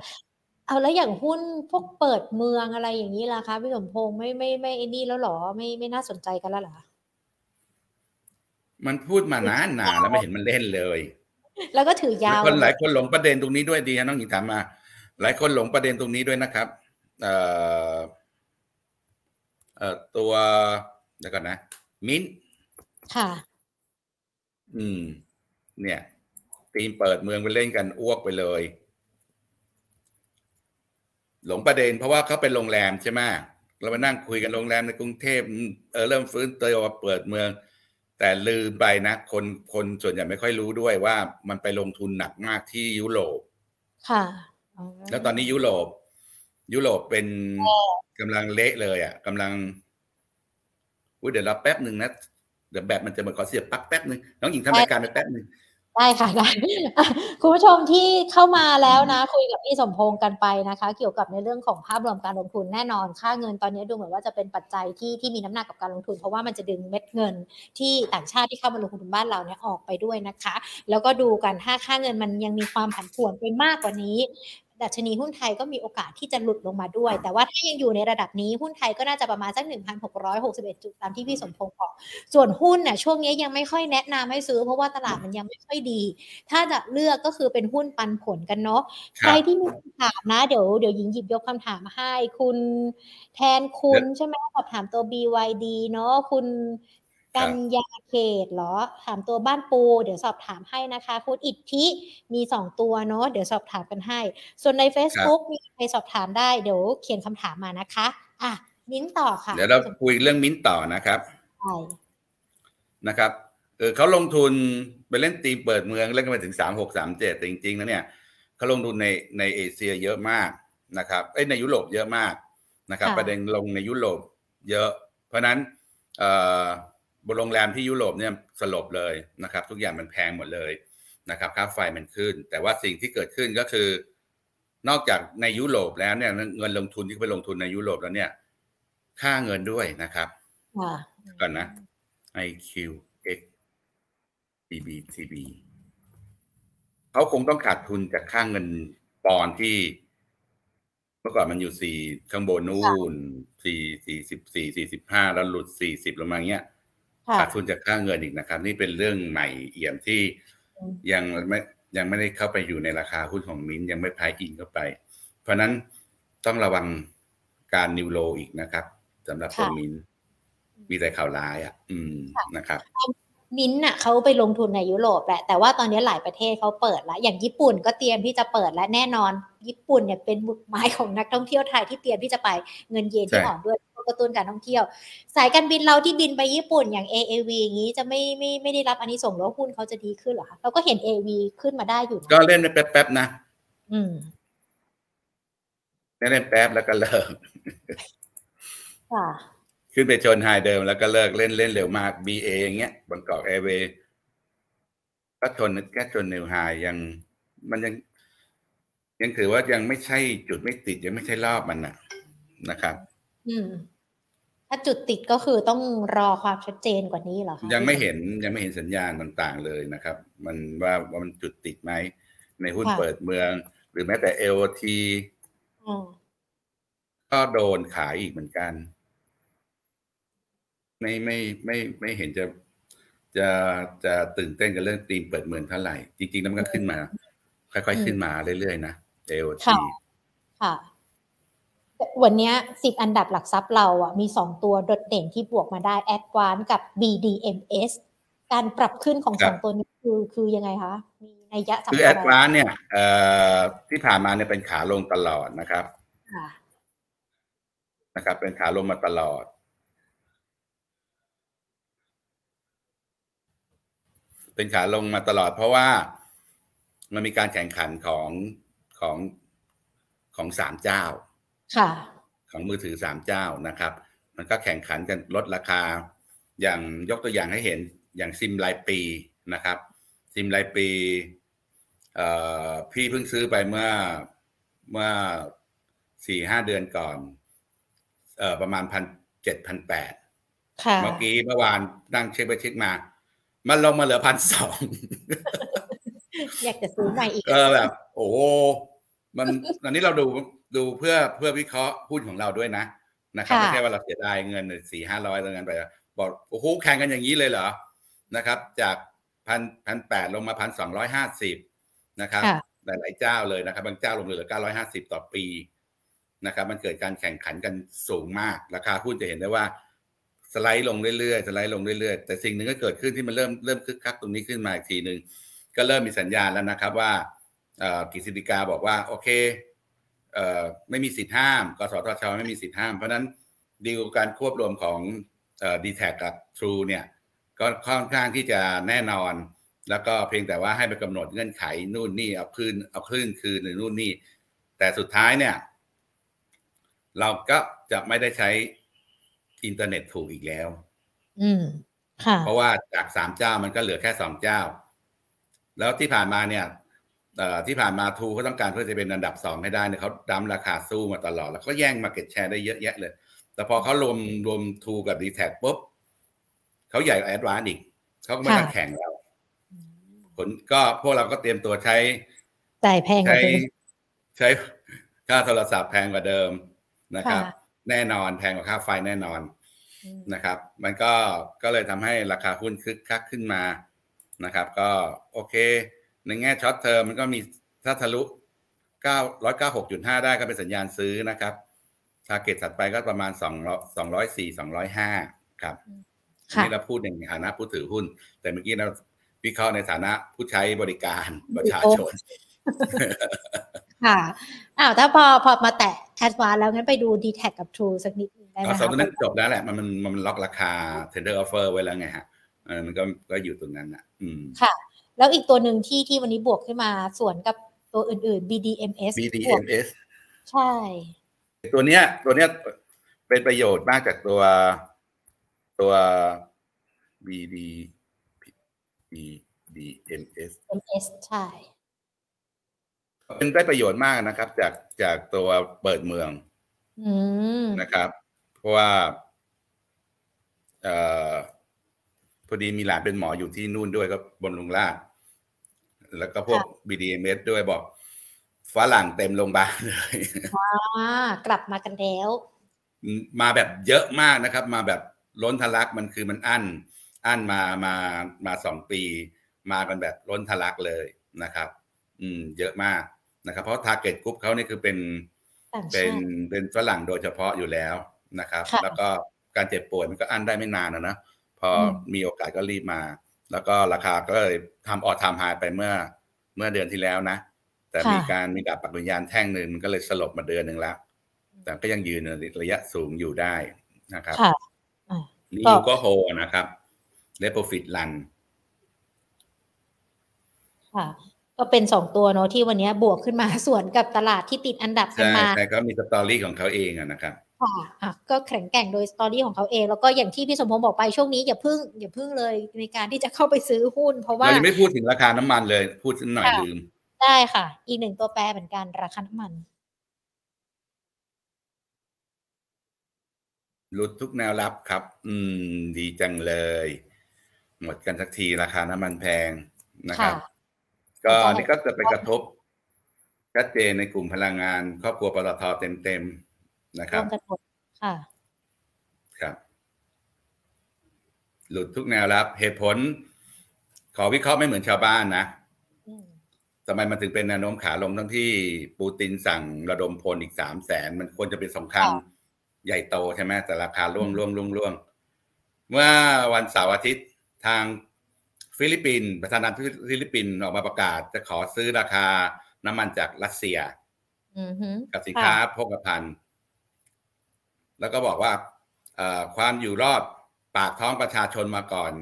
เอาแล้วอย่างหุ้นพวกเปิดเมืองอะไรอย่างนี้ล่ะคะพี่สมพงษ์ไม่ไม่ไม่ไอ้นี่แล้วเหรอไม่ไม่น่าสนใจกันแล้วเหรอมันพูดมานานนานแล้วไม่เห็นมันเล่นเลย แล้วก็ถือยาวคนหลายคนหลงประเด็นตรงนี้ด้วยดีฮะน้องหญิงถามมา หลายคนหลงประเด็นตรงนี้ด้วยนะครับเอ่อเอ่อตัวเดี๋ยวก่อนนะ มิ้นท์ค่ะ อืม เนี่ย ทีมเปิดเมืองไปเล่นกันอ้วกไปเลย หลงประเด็นเพราะว่าเขาเป็นโรงแรมใช่ไหมเรามานั่งคุยกันโรงแรมในกรุงเทพเออเริ่มฟื้นตัวเปิดเมือง แต่ลืมไปนะ คนคนส่วนใหญ่ไม่ค่อยรู้ด้วยว่ามันไปลงทุนหนักมากที่ยุโรปค่ะอ๋อ แล้วตอนนี้ยุโรป ยุโรปเป็นกำลังเละเลย อะกำลังอุ้ยเดี๋ยวเราแป๊บหนึ่งนะเดี๋ยวแบบมันจะเหมือนขอเสียบปลั๊กแป๊บหนึ่งน้องหญิงทำรายการไปแป๊บหนึ่งได้ค่ะได้คุณผู้ชมที่เข้ามาแล้วนะ คุยกับพี่สมพงษ์กันไปนะคะ เกี่ยวกับในเรื่องของภาพรวมการลงทุนแน่นอน ค่าเงินตอนนี้ดูเหมือนว่าจะเป็นปัจจัยที่ที่มีน้ำหนักกับการลงทุน เพราะว่ามันจะดึงเม็ดเงินที่ต่างชาติที่เข้ามาลงทุนบ้านเราเนี่ยออกไปด้วยนะคะ แล้วก็ดูกันถ้าค่าเงินมันยังมีความผันผวนไปมากกว่านี้ ดัชนีหุ้นไทยก็มีโอกาสที่จะหลุดลงมาด้วย แต่ว่าถ้ายังอยู่ในระดับนี้หุ้นไทยก็น่าจะประมาณสัก 1,661 จุดตามที่พี่สมพงศ์บอก ส่วนหุ้นน่ะช่วงนี้ยังไม่ค่อยแนะนำให้ซื้อ เพราะว่าตลาดมันยังไม่ค่อยดี ถ้าจะเลือกก็คือเป็นหุ้นปันผลกันเนาะ ใครที่มีคำถามนะเดี๋ยวเดี๋ยวหญิงหยิบยกคำถามมาให้คุณแทนคุณใช่ไหมสอบถามตัว BYD เนาะคุณ กัญญาเขตเหรอ ถามตัวบ้านปู เดี๋ยวสอบถามให้นะคะคุณอิทธิมีสองตัวเนาะเดี๋ยวสอบถามกันให้ ส่วนใน Facebook มีใครสอบถามได้เดี๋ยวเขียนคำถามมานะคะ อะ มิ้นต่อค่ะ เดี๋ยวเราคุยเรื่องมิ้นต่อนะครับใช่นะครับเออเขาลงทุนไปเล่นตีมเปิดเมืองเล่นกันไปถึงสามหกสามเจ็ดแต่จริงๆแล้วเนี่ยเขาลงทุนในในเอเชียเยอะมากนะครับเอ้ยในยุโรปเยอะมากนะครับ ประเด็นลงในยุโรปเยอะ เพราะนั้นเอ่อ บนโรงแรมที่ยุโรปเนี่ยสลบเลยนะครับ ทุกอย่างมันแพงหมดเลยนะครับค่าไฟมันขึ้น แต่ว่าสิ่งที่เกิดขึ้นก็คือ นอกจากในยุโรปแล้วเนี่ยเงินลงทุนที่ไปลงทุนในยุโรปแล้วเนี่ย ค่าเงินด้วยนะครับค่ะก่อนนะ IQX BBTB เขาคงต้องขาดทุนจากค่างเงินปอนด์ที่เมื่อก่อนมันอยู่สี่ข้างบนนู่นสี่สี่สิบสี่สี่สิบห้าแล้วหลุดสี่สิบลงมาเงี้ยค่ะ ขาดทุนจากค่าเงินอีกนะครับ นี่เป็นเรื่องใหม่เอี่ยมที่อืมยังไม่ยังไม่ได้เข้าไปอยู่ในราคาหุ้นของมิ้นท์ยังไม่พายอินเข้าไป เพราะฉะนั้นต้องระวังการนิวโลอีกนะครับสำหรับตัวค่ะมิ้นท์มีแต่ข่าวร้ายอะ อืมนะครับมิ้นท์น่ะเขาไปลงทุนในยุโรปแหละแต่ว่าตอนนี้หลายประเทศเขาเปิดแล้ว อย่างญี่ปุ่นก็เตรียมที่จะเปิดแล้วแน่นอน ญี่ปุ่นเนี่ยเป็นบุกไม้ของนักท่องเที่ยวไทยที่เตรียมที่จะไปเงินเยนที่ใช่อ่อนด้วย กระตุ้นการท่องเที่ยว สายการบินเราที่บินไปญี่ปุ่นอย่าง AAV อย่างนี้จะไม่ไม่ไม่ได้รับอันนี้ส่งส์แล้วหุ้นเขาจะดีขึ้นเหรอคะเราก็เห็น AV ขึ้นมาได้อยู่นะก็เล่นไปแป๊บๆนะ อืมเล่นแป๊บแล้วก็เลิกค่ะขึ้นไปชนไฮเดิมแล้วก็เลิกเล่นเล่นเร็วมาก BA อย่างเงี้ยบางกอกแอร์เวย์ก็ชนแค่ชนนิวไฮยังมันยัง ยังถือว่ายังไม่ใช่จุดไม่ติดยังไม่ใช่รอบมันนะนะครับ อืม ถ้าจุดติดก็คือต้องรอความชัดเจนกว่านี้เหรอคะยังไม่เห็นยังไม่เห็นสัญญาณต่างๆเลยนะครับ มันว่าว่ามันจุดติดไหมในหุ้นเปิดเมือง หรือแม้แต่ LT อืมก็โดนขายอีกเหมือนกัน ไม่ไม่ไม่ไม่เห็นจะจะจะตื่นเต้นกับเรื่องตีมเปิดเมืองเท่าไหร่ จริงๆแล้วมันก็ขึ้นมา ค่อยๆขึ้นมาเรื่อยๆนะ LT ค่ะค่ะแต่ วันเนี้ยสิบอันดับหลักทรัพย์เราอะมีสองตัวโดดเด่นที่บวกมาได้ a d v a n c e กับ BDMs การปรับขึ้นของครัสบองตัวนี้คือคือยังไงคะมีนัยยะสำคัญคือแอดอะไรวานเนี่ยเอ่อที่ผ่านมาเนี่ยเป็นขาลงตลอดนะครับค่ะนะครับ เป็นขาลงมาตลอด เป็นขาลงมาตลอด เพราะว่ามันมีการแข่งขันของของของสามเจ้า ค่ะ ของมือถือสามเจ้านะครับ มันก็แข่งขันกันลดราคา อย่างยกตัวอย่างให้เห็นอย่างซิมรายปีนะครับ ซิมรายปีเอ่อพี่เพิ่งซื้อไปเมื่อเมื่อสี่ห้าเดือนก่อนเอ่อประมาณพันเจ็ดพันแปดค่ะเมื่อกี้เมื่อวานนั่งเช็คไปเช็คมา มันลงมาเหลือพันสองอยากจะซื้อใหม่อีก เออแบบ โอ้โหมันอันนี้เราดู ดูเพื่อเพื่อวิเคราะห์หุ้นของเราด้วยนะนะครับค่ะไม่ใช่ว่าเราเสียดายเงินสี่ห้าร้อยตรงนั้นไปบอกโอ้โหแข่งกันอย่างนี้เลยเหรอนะครับ จากพันพันแปดลงมาพันสองร้อยห้าสิบนะครับค่ะหลายๆเจ้าเลยนะครับ บางเจ้าลงเหลือเก้าร้อยห้าสิบต่อปีนะครับ มันเกิดการแข่งขันกันสูงมาก ราคาหุ้นจะเห็นได้ว่าสไลด์ลงเรื่อยๆสไลด์ลงเรื่อยๆ แต่สิ่งหนึ่งก็เกิดขึ้นที่มันเริ่มเริ่มคึกคักตรงนี้ขึ้นมาอีกทีหนึ่งก็เริ่มมีสัญญาณแล้วนะครับว่าเอ่อกฤษฎีกาบอกว่าโอเคเอ่อ ไม่มีสิทธิ์ห้าม กสทช ไม่มีสิทธิ์ห้าม เพราะฉะนั้นดีลการควบรวมของดีแท็กับ True เนี่ยก็ค่อนข้างที่จะแน่นอน แล้วก็เพียงแต่ว่าให้ไปกำหนดเงื่อนไขนู่นนี่เอาคืนเอาคลื่นคืนหรือนู่นนี่ แต่สุดท้ายเนี่ย เราก็จะไม่ได้ใช้อินเทอร์เน็ตถูกอีกแล้ว อืม ค่ะ เพราะว่าจากสามเจ้ามันก็เหลือแค่สองเจ้า แล้วที่ผ่านมาเนี่ยเอ่อ ที่ผ่านมาทูเขาต้องการเพื่อจะเป็นอันดับสองให้ได้เนี่ยเขาดั้มราคาสู้มาตลอด แล้วก็แย่งมาเก็ตแชร์ได้เยอะแยะเลย แต่พอเขารวมรวมทูกับดีแท็ปุ๊บเขาใหญ่กว่าแอดวานอีกเขาก็ไม่ต้องค่ะแข่งเราผลก็พวกเราก็เตรียมตัวใช้จ่ายแพงกว่าใช้เดิมใช้ค่าโทรศัพท์แพงกว่าเดิมนะครับค่ะแน่นอนแพงกว่าค่าไฟแน่นอนอืมนะครับ มันก็ก็เลยทำให้ราคาหุ้นคึกคักขึ้นมานะครับ ก็โอเค ในแง่ short term มันก็มีถ้าทะลุ9 196.5 ได้ก็เป็นสัญญาณซื้อนะครับ target ถัดไปก็ประมาณ2 204 205 ครับอันค่ะนี้เราพูดในฐานะผู้ถือหุ้น แต่เมื่อกี้เราวิเคราะห์ในฐานะผู้ใช้บริการประชาชน ค่ะอ้าวถ้าพอพอมาแตะแอดวานแล้วงั้นไปดู d t แทกับ True สักนิดหนึงได้ไหมเอาคะสองตัวนั้นจบแล้วแหละ มันมันมันล็อกราคา tender offer ไว้แล้วไงฮะเออมันก็ก็อยู่ตรงนั้นอะ อืมค่ะ แล้วอีกตัวหนึ่งที่ที่วันนี้บวกขึ้นมาสวนกับตัวอื่นๆ BDMs บวก BDMs ใช่ ตัวเนี้ย ตัวเนี้ยเป็นประโยชน์มากจากตัวตัว BD BDMs MS ใช่เป็นได้ประโยชน์มากนะครับ จากจากตัวเปิดเมืองอืมนะครับ เพราะว่าเอ่อ พอดีมีหลานเป็นหมออยู่ที่นู่นด้วยก็บนลุงราชแล้วก็พวก BDMS ด้วยบอกฝรั่งเต็มโรงพยาบาลเลยอ่ากลับมากันแล้ว มาแบบเยอะมากนะครับ มาแบบล้นทะลักมันคือมันอั้น อั้นมามามาสองปี มากันแบบล้นทะลักเลยนะครับ อืม เยอะมากนะครับ เพราะ target group เขานี่คือเป็นต่างเป็ชานติเป็นฝรั่งโดยเฉพาะอยู่แล้วนะครับค่ะแล้วก็การเจ็บป่วยมันก็อั้นได้ไม่นานนะนะพ ออมมีโอกาสก็รีบมา แล้วก็ราคาก็เลยทำ all time high ไปเมื่อเมื่อเดือนที่แล้วนะ แต่มีการมีดาบปักวิญญาณแท่งหนึ่งมันก็เลยสลบมาเดือนหนึ่งแล้ว แต่ก็ยังยืนในระยะสูงอยู่ได้นะครับค่ะอ่ารีก็วิวก็โฮนะครับเลโปฟิตลันค่ะก็เป็นสองตัวเนาะที่วันนี้บวกขึ้นมาสวนกับตลาดที่ติดอันดับกันใช่มาใช่ก็มีสตอรี่ของเขาเองอะนะครับ ค่ะอะก็แข็งแกร่งโดยสตอรี่ของเขาเอง แล้วก็อย่างที่พี่สมพงษ์บอกไปช่วงนี้อย่าพึ่งอย่าพึ่งเลยในการที่จะเข้าไปซื้อหุ้น เพราะว่าเรายังไม่พูดถึงราคาน้ำมันเลย พูดสักหน่อยค่ะลืม ได้ค่ะ อีกหนึ่งตัวแปรเหมือนกันราคาน้ำมัน หลุดทุกแนวรับครับ อืม ดีจังเลย หมดกันสักทีราคาน้ำมันแพงนะครับค่ะก็ก็นี่ก็จะไปกระทบชัดเจนในกลุ่มพลังงาน ครอบครัวปตทเต็มๆ นะคร่รัวบมกันหมดค่ะครับ หลุดทุกแนวรับ เหตุผล ขอวิเคราะห์ไม่เหมือนชาวบ้านนะอืมทำไมมันถึงเป็นแนวโน้มขาลงทั้งที่ปูตินสั่งระดมพลอีกสามแสนมันควรจะเป็นสงครามค่ะใหญ่โตใช่ไหมแต่ราคาร่วงอืมร่วงร่วงร่วงเมื่อวันเสาร์อาทิตย์ทางฟิลิปปินส์ประธานาธิบดีฟิลิปปินส์ออกมาประกาศ จะขอซื้อราคาน้ำมันจากรัสเซียอือฮึกับสินค้าค่ะโภคภัณฑ์ แล้วก็บอกว่าเอ่อความอยู่รอดปากท้องประชาชนมาก่อน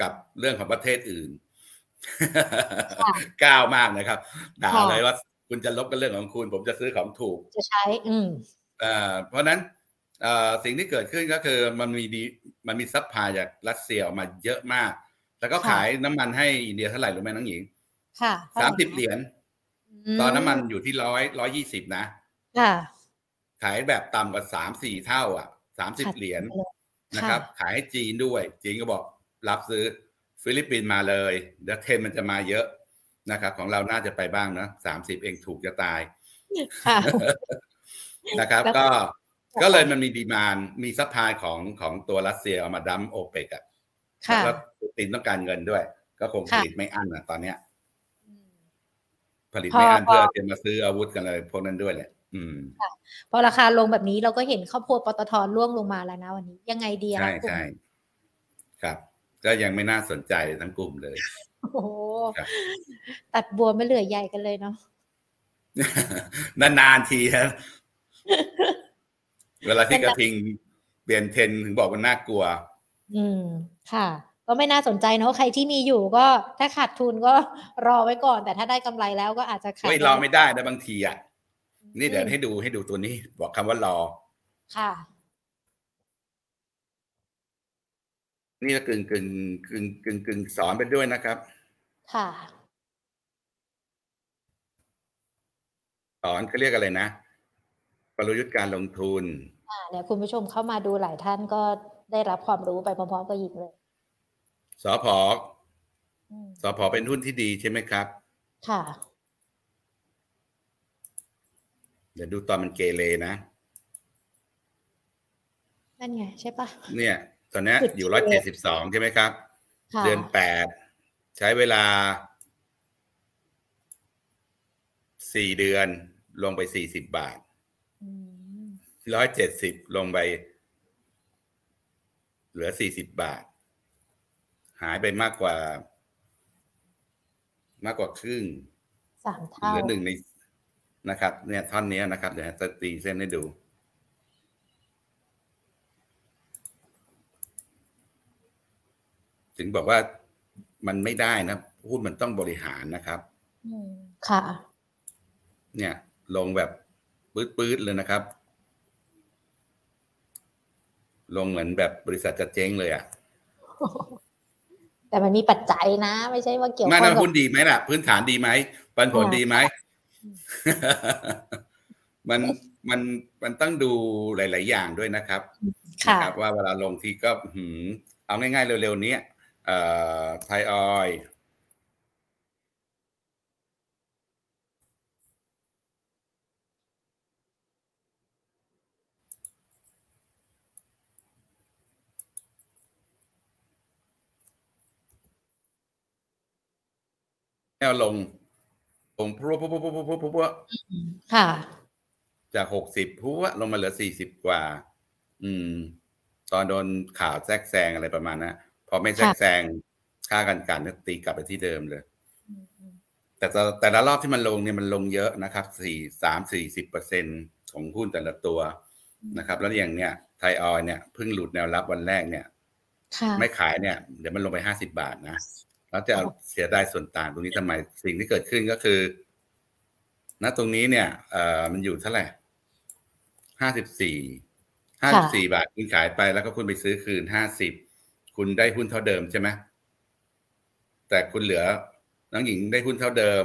กับเรื่องของประเทศอื่นค่ะกร้าวมากนะครับด่าค่ะเลยว่าคุณจะรบกันเรื่องของคุณ ผมจะซื้อของถูก จะใช้ อืมเอ่อเพราะฉะนั้นเอ่อสิ่งที่เกิดขึ้นก็คือมันมี demand มี supply จากรัสเซียออกมาเยอะมาก แล้วก็ค่ะขายน้ำมันให้อินเดียเท่าไหร่รู้ไหมน้องหญิงค่ะสามสิบเหรียญมตอนน้ำมันอยู่ที่ร้อยร้อยยี่สิบนะค่ะ ขายแบบต่ำกว่าสามสี่เท่า อะสามสิบค่ะเหรียญค่ะนะครับ ขายให้จีนด้วย จีนก็บอกรับซื้อฟิลิปปินส์มาเลยเดี๋ยวเทรนด์มันจะมาเยอะนะครับ ของเราน่าจะไปบ้างนะสามสิบเองถูกจะตายค่ะนะครับแล้วก็ค่ะก็เลยมันมี demand มี supply ของของตัวรัสเซียเอามา dump โอเปกอะค่ะแล้วก็ปูตินต้องการเงินด้วย ก็คงค่ะผลิตไม่อั้นอะตอนเนี้ยอืมผลิตพอไม่อั้นพอเพื่อจะมาซื้ออาวุธกันอะไรพวกนั้นด้วยแหละอืม พอราคาลงแบบนี้เราก็เห็นข้าวโพดปตทร่วงลงมาแล้วนะวันนี้ ยังไงดีอะใช่คะกลุ่มใช่ครับ ก็ยังไม่น่าสนใจทั้งกลุ่มเลย โอ้โหครับตัดบัวไม่เหลือใหญ่กันเลยเนาะนานๆทีครับ เวลาที่นานๆกระทิงเปลี่ยนเทรนด์ถึงบอกว่าน่ากลัว อืม ค่ะก็ไม่น่าสนใจเนาะใครที่มีอยู่ก็ถ้าขาดทุนก็รอไว้ก่อน แต่ถ้าได้กำไรแล้วก็อาจจะขายไม่รอไม่ได้นะบางทีอะ นี่เดี๋ยวให้ดูให้ดูตัวนี้ บอกคำว่ารอ ค่ะ นี่ก็กึ่งกึ่งกึ่งกึ่งกึ่งสอนไปด้วยนะครับ ค่ะ สอนเขาเรียกอะไรนะกลยุทธ์การลงทุนอ่าเดี๋ยวคุณผู้ชมเข้ามาดูหลายท่านก็ได้รับความรู้ไปพร้อมๆกับหญิงเลยสอพออืมสอพอเป็นหุ้นที่ดีใช่ไหมครับ ค่ะ เดี๋ยวดูตอนมันเกเรนะ นั่นไงใช่ปะเนี่ย ตอนเนี้ยจุดอยู่เกร้อยเรเจ็ดสิบสองใช่ไหมครับค่ะเดือนแปดใช้เวลาสี่เดือนลงไปสี่สิบบาทอืมร้อยเจ็ดสิบลงไป เหลือสี่สิบบาท หายไปมากกว่า มากกว่าครึ่งสามเหเท่าลือหนึ่งใน นะครับ เนี่ยท่อนเนี้ยนะครับ เดี๋ยวจะตีเส้นให้ดูถึงบอกว่ามันไม่ได้นะหุ้นมันต้องบริหารนะครับอืมค่ะ เนี่ย ลงแบบปื๊ดๆเลยนะครับ ลงเหมือนแบบบริษัทจะเจ๊งเลยอะแต่มันมีปัจจัยนะ ไม่ใช่ว่าเกี่ยวไม่ข้องนะกับหุ้นดีไหมล่ะ พื้นฐานดีไหมปันผลอ่าดีไหม มันมันมันต้องดูหลาย ๆ อย่างด้วยนะครับค่ะนะครับ ว่าเวลาลงทีก็หืมเอาง่าย ๆ เร็วๆเนี้ยเอ่อไทยออยล์แนวลง ลงพรวดพรวดพรวดพรวดพรวดพรวค่ะ จากหกสิบพัวลงมาเหลือสี่สิบกว่า อืม ตอนโดนข่าวแทรกแซงอะไรประมาณนะพอไม่แทรกแซงค่ากันกันก็ตีกลับไปที่เดิมเลย แต่แต่ละรอบที่มันลงเนี่ยมันลงเยอะนะครับสี่สามสี่สิบเปอร์เซ็นของหุ้นแต่ละตัวนะครับ แล้วอย่างเนี้ยไทยออยเนี่ยเพิ่งหลุดแนวรับวันแรกเนี่ยไม่ขายเนี่ย เดี๋ยวมันลงไปห้าสิบาทนะ แล้วจะเอาเสียได้ส่วนต่างตรงนี้ทำไมสิ่งที่เกิดขึ้นก็คือณตรงนี้เนี่ยเอ่อมันอยู่เท่าไหร่ห้าสิบสี่ห้าสิบสี่บาทคุณขายไปแล้วก็คุณไปซื้อคืนห้าสิบคุณได้หุ้นเท่าเดิมใช่ไหมแต่คุณเหลือน้องหญิงได้หุ้นเท่าเดิม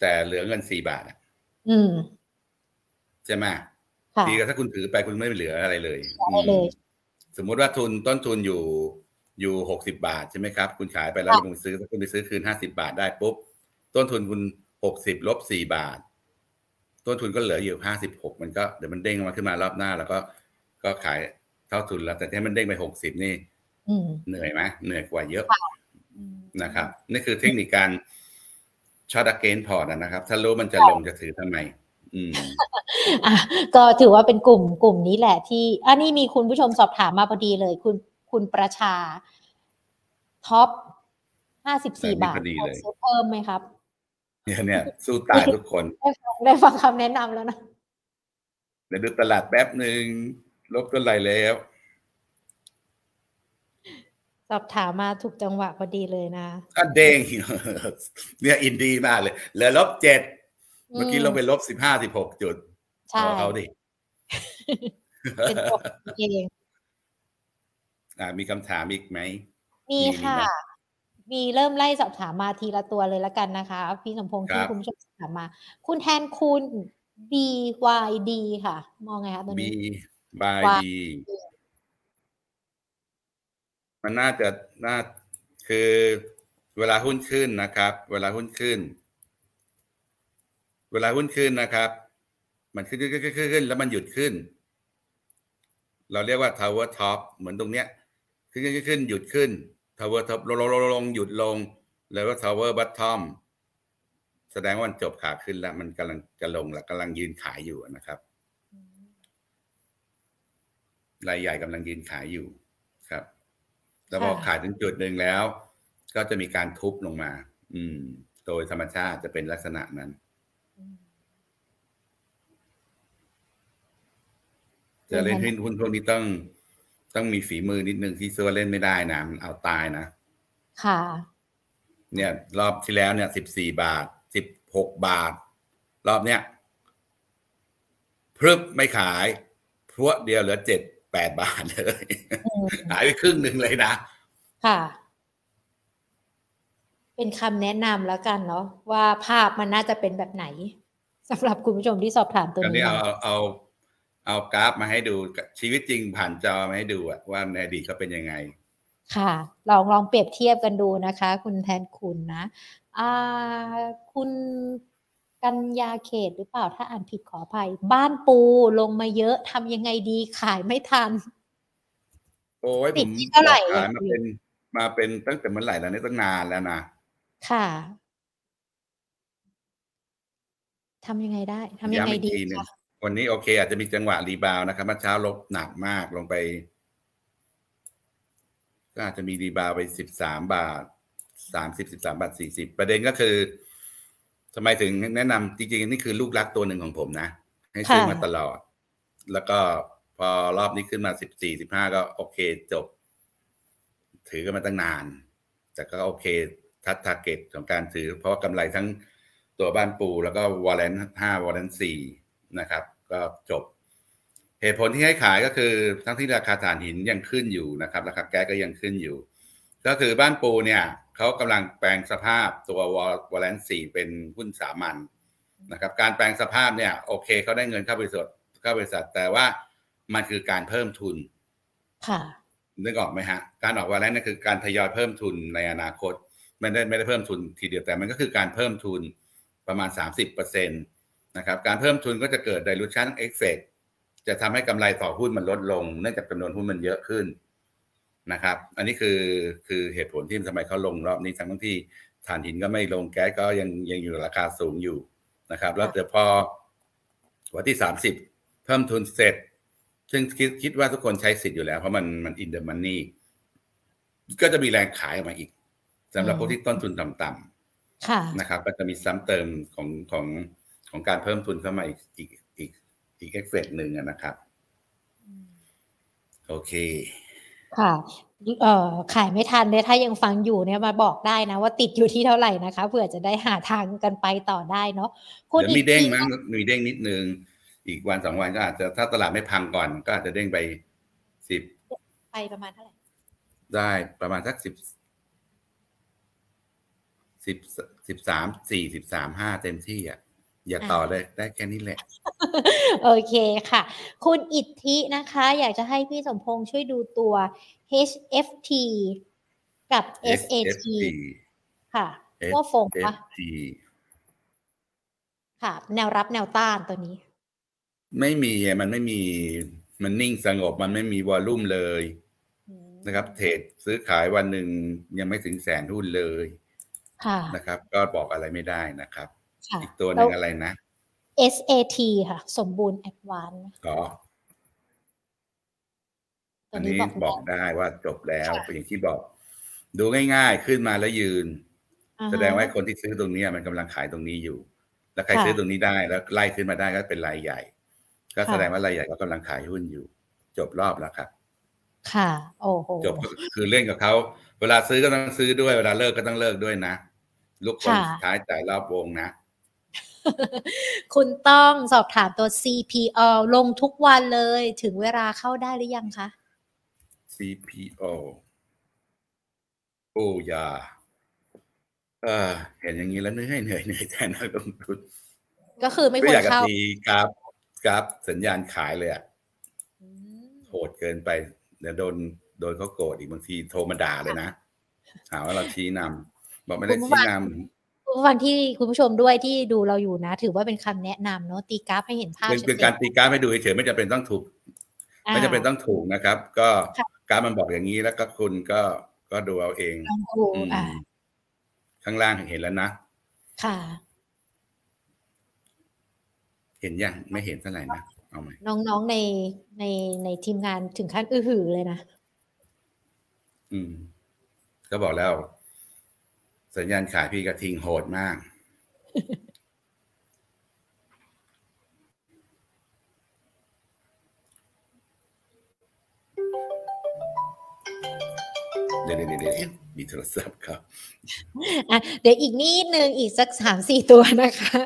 แต่เหลือเงินสี่บาทอะอืมใช่ไหมค่ะดีกว่าถ้าคุณถือไปคุณไม่เหลืออะไรเลยได้เลยสมมุติว่าทุนต้นทุนอยู่ อยู่หกสิบาทใช่ไหมครับ คุณขายไปแล้วค่ะคุณซื้อคุณไปซื้อคืนห้าสิบาทได้ปุ๊บ ต้นทุนคุณหกสิบลบสี่บาท ต้นทุนก็เหลืออยู่ห้าสิบหกมันก็เดี๋ยวมันเด้งมาขึ้นมารอบหน้า แล้วก็ก็ขายเท่าทุนแล้วแต่ถ้ามันเด้งไปหกสิบนี่อืมเหนื่อยไหมเหนื่อยกว่าเยอะอืมนะครับ นี่คือเทคนิคการ short against port นะครับ ถ้ารู้มันจะลงจะถือทำไมอืมอะก็ถือว่าเป็นกลุ่มกลุ่มนี้แหละที่อันนี้มีคุณผู้ชมสอบถามมาพอดีเลย คุณ คุณประชา ท็อปห้าสิบสี่แบบนี้บาทพอดีเลยซื้อเพิ่มไหมครับ เนี่ยเนี่ยสู้ตายทุกคนได้ฟังได้ฟังคำแนะนำแล้วนะเดี๋ยวดูตลาดแป๊บหนึ่งลบก็ไหลแล้ว สอบถามมาถูกจังหวะพอดีเลยนะก็เด้งเนี่ยอินดีมากเลย เหลือลบเจ็ดอืมเมื่อกี้ลงไปลบสิบห้าสิบหกจุด ใช่เอาเอาดิเป็นตัวเองอ่า มีคำถามอีกไหม มีมีค่ะไหมมีเริ่มไล่สอบถามมาทีละตัวเลยละกันนะคะ พี่สมพงษ์ครัที่บคุณผู้ชมสอบถามมา คุณแทนคุณ BYD ค่ะ มองไงคะตัวมีนี้บายว่าดีมันน่าจะน่าคือเวลาหุ้นขึ้นนะครับ เวลาหุ้นขึ้น เวลาหุ้นขึ้นนะครับ มันขึ้นขึ้นขึ้นขึ้นขึ้นแล้วมันหยุดขึ้น เราเรียกว่า tower top เหมือนตรงเนี้ย ขึ้นขึ้นขึ้นขึ้นหยุดขึ้น tower top ลงลงลงลงหยุดลง แล้วก็ tower bottom แสดงว่ามันจบขาขึ้นแล้ว มันกำลังจะลงแล้วกำลังยืนขายอยู่นะครับรายใหญ่กำลังยืนขายอยู่ครับ แล้วพอค่ะขายถึงจุดหนึ่งแล้ว ก็จะมีการทุบลงมา อืม โดยธรรมชาติจะเป็นลักษณะนั้น จะเล่นหุ้นหุ้นพวกนี้ต้อง ต้องมีฝีมือนิดนึงที่ซัวเล่นไม่ได้นะมันเอาตายนะ ค่ะ เนี่ย รอบที่แล้วเนี่ยสิบสี่บาทสิบหกบาท รอบเนี้ยพรึบไม่ขายพรวดเดียวเหลือเจ็ดแปดบาทเลยอืมหายไปครึ่งหนึ่งเลยนะ ค่ะ เป็นคำแนะนำแล้วกันเนาะว่าภาพมันน่าจะเป็นแบบไหนสำหรับคุณผู้ชมที่สอบถามตัวตอนนี้นี้เอามาเอา เอาเอากราฟมาให้ดูชีวิตจริงผ่านจอมาให้ดูอะว่าในอดีตเขาเป็นยังไง ค่ะ ลองลองเปรียบเทียบกันดูนะคะ คุณแทนคุณนะอ่าคุณกัญญาเขตหรือเปล่าถ้าอ่านผิดขออภัย บ้านปูลงมาเยอะทำยังไงดีขายไม่ทัน โอ้ยติผดมที่เท่าไหร่ขายมาเป็นมาเป็นตั้งแต่เมื่อไหร่แล้วเนี่ยตั้งนานแล้วนะ ค่ะทำยังไงได้ทำยังไงย้ำอีกดีทีหนึ่งคะ วันนี้โอเค อาจจะมีจังหวะ rebound นะครับเมื่อเช้าลบหนักมากลงไป ก็อาจจะมี rebound ไปสิบสามบาทสามสิบสิบสามบาทสี่สิบประเด็นก็คือทำไมถึงแนะนำจริงๆ นี่คือลูกรักตัวหนึ่งของผมนะ ให้ซื้อมาตลอด แล้วก็พอรอบนี้ขึ้นมาสิบสี่สิบห้าก็โอเคจบ ถือกันมาตั้งนาน แต่ก็โอเค touch target ของการถือ เพราะว่ากำไรทั้งตัวบ้านปู แล้วก็ warrant ห้า warrant สี่นะครับ ก็จบ เหตุผลที่ให้ขายก็คือทั้งที่ราคาถ่านหินยังขึ้นอยู่นะครับราคาแก๊สก็ยังขึ้นอยู่ ก็คือบ้านปูเนี่ยเขากำลังแปลงสภาพตัววอลเลนสี่เป็นหุ้นสามัญนะครับการแปลงสภาพเนี่ยโอเคเขาได้เงินเข้าบริษัทเข้าบริษัท แต่ว่ามันคือการเพิ่มทุน ค่ะนึกออกไหมฮะ การออกวาระนั่นคือการทยอยเพิ่มทุนในอนาคตไม่ได้ไม่ได้เพิ่มทุนทีเดียวแต่มันก็คือการเพิ่มทุนประมาณ 30%นะครับการเพิ่มทุนก็จะเกิด dilution effect จะทำให้กำไรต่อหุ้นมันลดลง เนื่องจากจำนวนหุ้นมันเยอะขึ้นนะครับ อันนี้คือคือเหตุผลที่ทำไมเขาลงรอบนี้ทั้งที่ถ่านหินก็ไม่ลงแก๊สก็ยังยังอยู่ราคาสูงอยู่นะครับ แล้วเดี๋ยวพอวันที่30เพิ่มทุนเสร็จ ซึ่งคิดคิดว่าทุกคนใช้สิทธิ์อยู่แล้ว เพราะมันมัน in the money ก็จะมีแรงขายออกมาอีกสำหรับอืมพวกที่ต้นทุนต่ำๆค่ะนะครับ ก็จะมีซ้ำเติมของของ ของการเพิ่มทุนเข้ามาอีกอีกอีกอีกเอฟเฟกหนึ่งอะนะครับ โอเค ค่ะเอ่อขายไม่ทันเนี่ยถ้ายังฟังอยู่เนี่ยมาบอกได้นะ ว่าติดอยู่ที่เท่าไหร่นะคะเผื่อจะได้หาทางกันไปต่อได้เนาะคุณเดี๋ยวมีเด้งอีกทีมั้งมีเด้งนิดนึง อีกวันสองวันก็อาจจะถ้าตลาดไม่พังก่อน ก็อาจจะเด้งไปสิบไปประมาณเท่าไหร่ได้ประมาณสักสิบสิบสิบสามสี่สิบสามห้าเต็มที่อะ อย่าต่อเลยได้แค่นี้แหละ โอเคค่ะ คุณอิทธินะคะ อยากจะให้พี่สมพงษ์ช่วยดูตัว HFT กับ SAT SFT ค่ะว่าฟงปะ SFT ค่ะ แนวรับแนวต้านตัวนี้ ไม่มีอะมันไม่มีมันนิ่งสงบมันไม่มีวอลลุ่มเลยอืมนะครับ เทรดซื้อขายวันหนึ่งยังไม่ถึงแสนหุ้นเลยค่ะนะครับ ก็บอกอะไรไม่ได้นะครับค่ะ อีกตัวหนึ่งอะไรนะ SAT ค่ะ สมบูรณ์แอดวานก็ตัวอันนี้นี้บอกบอกได้ได้ว่าจบแล้วค่ะอย่างที่บอก ดูง่ายๆ ขึ้นมาแล้วยืนอ่าฮะแสดงว่าคนที่ซื้อตรงเนี้ยมันกำลังขายตรงนี้อยู่ แล้วใครค่ะซื้อตรงนี้ได้แล้วไล่ขึ้นมาได้ก็เป็นรายใหญ่ ก็ค่ะแสดงว่ารายใหญ่ก็กำลังขายหุ้นอยู่ จบรอบแล้วครับ ค่ะ โอ้โหจบก็คือเล่นกับเขาเวลาซื้อก็ต้องซื้อด้วยเวลาเลิกก็ต้องเลิกด้วยนะ ลูกคนค่ะสุดท้ายจ่ายรอบวงนะ คุณต้องสอบถามตัว CPO ลงทุกวันเลยถึงเวลาเข้าได้หรือยังคะ CPO โอ้ยาเออเห็นอย่างนี้แล้วเหนื่อยเหนื่อยเหนื่อยแทนนักลงทุนก็คือไม่คไม่วอรยากจะเข้าตีกราฟกราฟสัญญาณขายเลยอะอืมโหดเกินไปเดี๋ยวโดนโดนเขาโกรธอีกบางทีโทรมาด่าเลยนะหาว่าเราชี้นำบอกไม่ได้ชี้นำคุณ ผู้ฟังที่คุณผู้ชมด้วยที่ดูเราอยู่นะ ถือว่าเป็นคำแนะนำเนาะตีกราฟให้เห็นภาพเป็นชัดเป็นเจการนตีกราฟให้ดูเฉยๆไม่จำเป็นต้องถูก ไม่จำเป็นต้องถูกนะครับ ก็ค่ะกราฟมันบอกอย่างนี้แล้วก็คุณก็ก็ดูเอาเองลองดูอืมอ่าข้างล่างเห็นแล้วนะค่ะ เห็นยังไม่เห็นเท่าไหร่นะเอาไหมน้องๆในในในทีมงานถึงขั้นอื้อหือเลยนะอืม ก็บอกแล้ว สัญญาณขายพี่กระทิงโหดมากเดี๋ยวเดี๋ยวเดี๋ยวเดี๋ยวมีโทรศัพท์ครับอะเดี๋ยวอีกนิดนึงอีกสักสามสี่ตัวนะคะ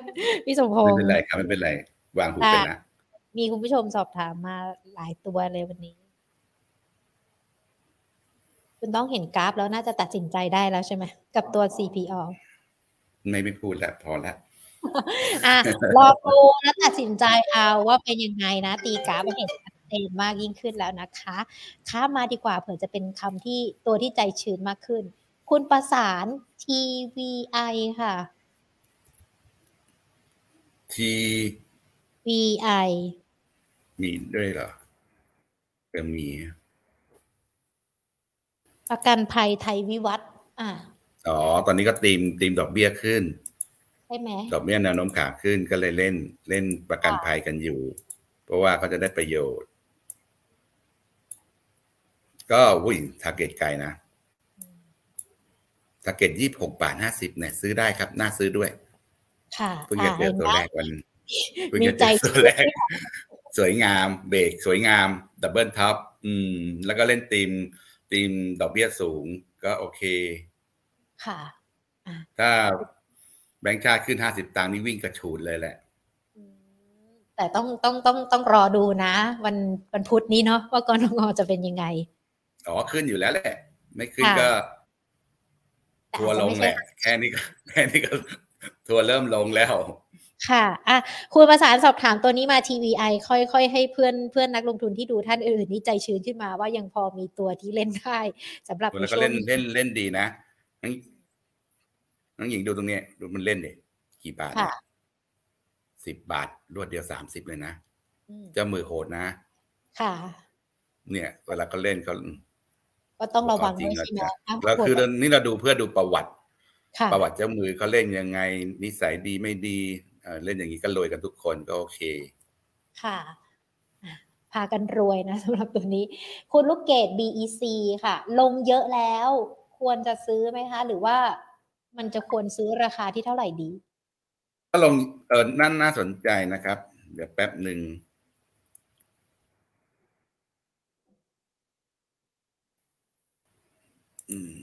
พี่สมพไม่งษ์เป็นไรครับไม่เป็นไร วางหูไปนะมีคุณผู้ชมสอบถามมาหลายตัวเลยวันนี้ คุณต้องเห็นกราฟแล้วน่าจะตัดสินใจได้แล้วใช่ไหมกับตัว CPO ไม่ไม่พูดแล้วพอแล้วอะรอดูแล้วตัดสินใจเอาว่าเป็นยังไงนะ ตีกราฟให้เห็นชัดเจนมากยิ่งขึ้นแล้วนะคะข้ามมาดีกว่าเผื่อจะเป็นคำที่ตัวที่ใจชื้นมากขึ้น คุณประสาน TVI ค่ะ TVI มีด้วยเหรอจะมี ประกันภัยไทยวิวัฒน์อ่าอ๋อ ตอนนี้ก็ theme theme ดอกเบี้ยขึ้นใช่ไหมดอกเบี้ยแนวโน้มขาขึ้นก็เลยเล่นเล่นประกันภัยกันอยู่ เพราะว่าเขาจะได้ประโยชน์ ก็วิ่ง target ไกลนะtarget ยี่หกบาทห้าสิบเนี่ยซื้อได้ครับ น่าซื้อด้วย ค่ะเพิ่งจะเจอตัวแรกวันเพิ่งมีจะเจใจอตัวแรก สวยงาม เบรกสวยงาม double top อืม แล้วก็เล่น theme theme ดอกเบี้ยสูงก็โอเค ค่ะ ถ้าแบงค์ชาติขึ้นห้าสิบตังค์นี่วิ่งกระฉูดเลยแหละอืมแต่ต้องต้องต้องต้องรอดูนะ วันวันพุธนี้เนาะว่ากนง.จะเป็นยังไง อ๋อขึ้นอยู่แล้วแหละ ไม่ขึ้นค่ะก็แต่ทัวร์ลงอาจจะไม่แหใช่ละแค่นี้ก็แค่นี้ก็ ทัวร์เริ่มลงแล้ว ค่ะอะคุณประสานสอบถามตัวนี้มา TVI ค่อยค่อยให้เพื่อนเพื่อนนักลงทุนที่ดูท่านอื่นนี่ใจชื้นขึ้นมาว่ายังพอมีตัวที่เล่นได้สำหรับในแล้วก็ช่วเล่งนเล่นเล่นดีนะน้องน้องหญิงดูตรงเนี้ยดูมันเล่นเด็กี่บาทค่ะสิบบาทรวดเดียวสามสิบเลยนะอืมเจ้ามือโหดนะ ค่ะ เนี่ยเวลาเขาเล่นเขาก็ต้องระวังจริด้งวยใช่ไหมแล้วอะแล้วคือนี่เราดูเพื่อดูประวัติค่ะประวัติเจ้ามือเขาเล่นยังไง นิสัยดีไม่ดี เอ่อเล่นอย่างนี้ก็รวยกันทุกคนก็โอเคค่ะอะพากันรวยนะสำหรับตัวนี้ คุณลูกเกด BEC ค่ะ ลงเยอะแล้ว ควรจะซื้อไหมคะ หรือว่ามันจะควรซื้อราคาที่เท่าไหร่ดี ถ้าลงเออนั่นน่าสนใจนะครับ เดี๋ยวแป๊บหนึ่งอืม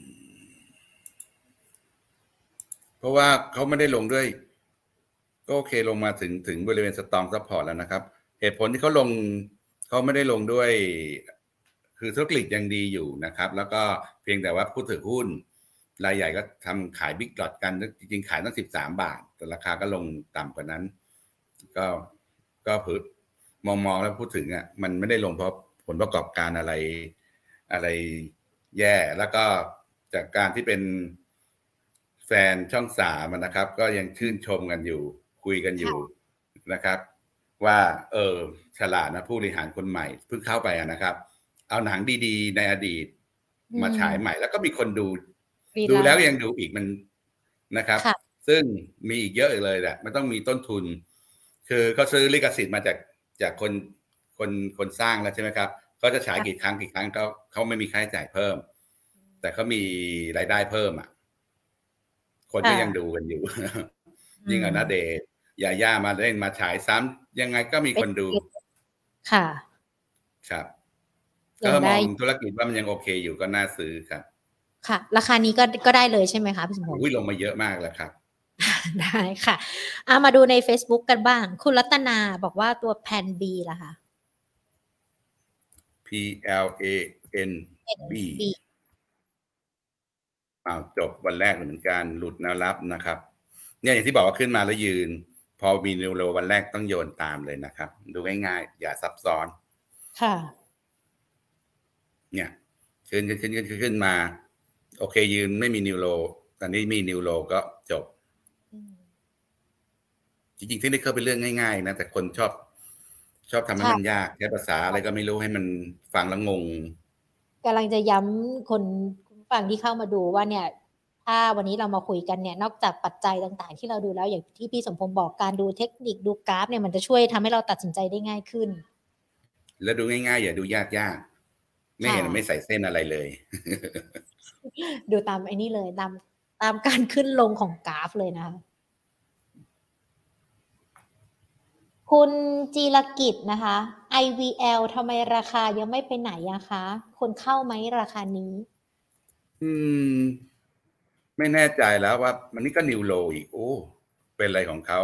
เพราะว่าเขาไม่ได้ลงด้วย ก็โอเคลงมาถึงถึงบริเวณ strong support แล้วนะครับ เหตุผลที่เขาลงเขาไม่ได้ลงด้วย คือธุรกิจยังดีอยู่นะครับ แล้วก็เพียงแต่ว่าผู้ถือหุ้นรายใหญ่ก็ทำขายบิ๊กดอทกันจริงๆขายตั้งสิบสามบาท แต่ราคาก็ลงต่ำกว่านั้น ก็ก็ผืมองมองแล้วพูดถึงอะมันไม่ได้ลงเพราะผลประกอบการอะไรอะไรแย่ แล้วก็จากการที่เป็นแฟนช่องสามนะครับ ก็ยังชื่นชมกันอยู่ คุยกันอยู่นะครับ ว่า เออฉลาดนะผู้บริหารคนใหม่เพิ่งเข้าไปอะนะครับ เอาหนังดีๆ ในอดีตอืมมาฉายใหม่ แล้วก็มีคนดูรีดูไน์แล้วยังดูอีกมันนะครับค่ะซึ่งมีอีกเยอะเลยแหละไม่ต้องมีต้นทุน คือเขาซื้อลิขสิทธิ์มาจากจากคนคนคนสร้างแล้วใช่ไหมครับเขาจะฉายกี่ครั้งกี่ครั้งเขาเขาไม่มีค่าใช้จ่ายเพิ่ม แต่เขามีรายได้เพิ่มอะคนก็ค่ะยังดูกันอยู่ ยิ่งเอานาเดชน์ ยาย่ามาเล่นมาฉายซ้ำยังไงก็มีคนดู ค่ะ ครับยัก็งมได้องธุรกิจว่ามันยังโอเคอยู่ก็น่าซื้อครับ ค่ะ ราคานี้ก็ก็ได้เลยใช่ไหมคะพี่สมพงษ์อุ้ยลงมาเยอะมากแล้วครับ ได้ค่ะเอามาดูใน Facebook กันบ้าง คุณรัตนาบอกว่าตัวแพน B ล่ะคะ P L A N B อ้าวจบวันแรกเหมือนกันหลุดแนวรับนะครับ เนี่ยอย่างที่บอกว่าขึ้นมาแล้วยืน พอมีนิวโรวันแรกต้องโยนตามเลยนะครับ ดูง่ายๆ อย่าซับซ้อน ค่ะ เนี่ย ขึ้นขึ้นขึ้นขึ้นขึ้นมา โอเคยืนไม่มีนิวโรตอนนี้มีนิวโรก็จบ จริงๆที่นี่เข้าเป็นเรื่องง่ายๆ นะ แต่คนชอบ ชอบทำให้ค่ะมันยากใช้ภาษาอะไรก็ไม่รู้ให้มันฟังแล้วงงกำลังจะย้ำคนคุณผู้ฟังที่เข้ามาดูว่าเนี่ย ถ้าวันนี้เรามาคุยกันเนี่ยนอกจากปัจจัยต่างๆ ที่เราดูแล้วอย่างที่พี่สมพงศ์บอกการดูเทคนิคดูกราฟเนี่ยมันจะช่วยทำให้เราตัดสินใจได้ง่ายขึ้น แล้วดูง่ายๆ อย่าดูยากๆไม่เห็นค่ะไม่ใส่เส้นอะไรเลย ดูตามไอ้นี่เลยตามตามการขึ้นลงของกราฟเลยนะคะคุณจีรกิจนะคะ IVL ทำไมราคายังไม่ไปไหนอะคะคนเข้าไหมราคานี้ อืม ไม่แน่ใจแล้วว่า มันนี่ก็นิวโลอีก โอ้ เป็นอะไรของเขา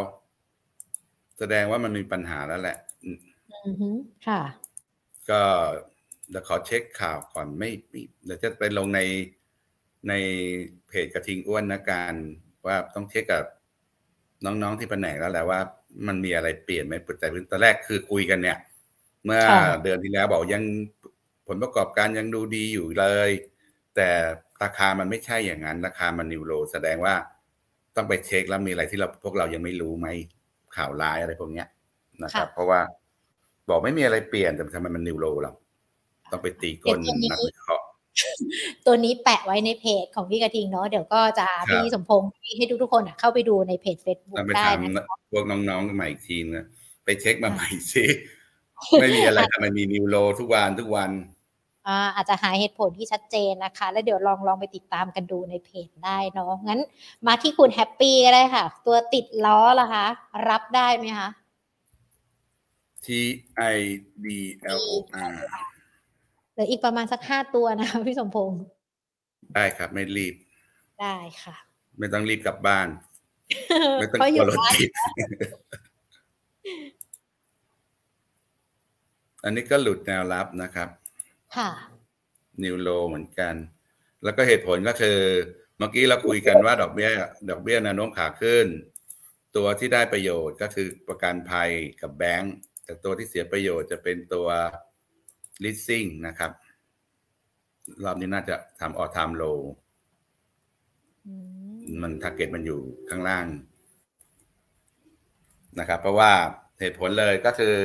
แสดงว่ามันมีปัญหาแล้วแหละ อือฮึค่ะ ก็เดี๋ยวขอเช็คข่าวก่อนไม่ไม่เดี๋ยวจะไปลงในในเพจกระทิงอ้วนนะการว่าต้องเช็คกับน้องๆที่แผนกแล้วแหละว่า มันมีอะไรเปลี่ยนไหมปัจจัยพื้นตอนแรกคือคุยกันเนี่ย เมื่อค่ะเดือนที่แล้วบอกยังผลประกอบการยังดูดีอยู่เลย แต่ ราคามันไม่ใช่อย่างนั้น ราคามันนิวโรแสดงว่าต้องไปเช็คแล้วมีอะไรที่เราพวกเรายังไม่รู้ไหมข่าวร้ายอะไรพวกเนี้ยนะครับ เพราะว่าบอกไม่มีอะไรเปลี่ยนแต่ทำไมมันนิวโรหรอต้องไปตีก้นนักวิเคราะห์ตัวนี้แปะไว้ในเพจของพี่กระทิงเนาะเดี๋ยวก็จะพี่สมพงษ์ให้ทุกๆคนเข้าไปดูในเพจเฟซบุ๊กได้นะพวกน้องๆใหม่อีกทีนะไปเช็คมาใหม่สิไม่มีอะไรทำไมมีนิวโรทุกวันทุกวัน อาจจะหาเหตุผลที่ชัดเจนนะคะ แล้วเดี๋ยวลองลองไปติดตามกันดูในเพจได้เนาะงั้นมาที่คุณแฮปปี้ก็ได้ค่ะ ตัวติดล้อล่ะคะ รับได้ไหมคะ T I D L O R เหลืออีกประมาณสักห้าตัวนะพี่สมพงษ์ได้ครับ ไม่รีบ ได้ค่ะ ไม่ต้องรีบกลับบ้าน ไม่ต้องกลัวรถติดอันนี้ก็หลุดแนวรับนะครับ ค่ะนิวโลเหมือนกัน แล้วก็เหตุผลก็คือ เมื่อกี้เราคุยกันว่าดอกเบี้ย ดอกเบี้ยแนวโน้มขาขึ้น ตัวที่ได้ประโยชน์ก็คือประกันภัยกับแบงก์แต่ตัวที่เสียประโยชน์จะเป็นตัว leasing นะครับ รอบนี้น่าจะทำ all time low มัน target มันอยู่ข้างล่างนะครับ เพราะว่าเหตุผลเลยก็คือ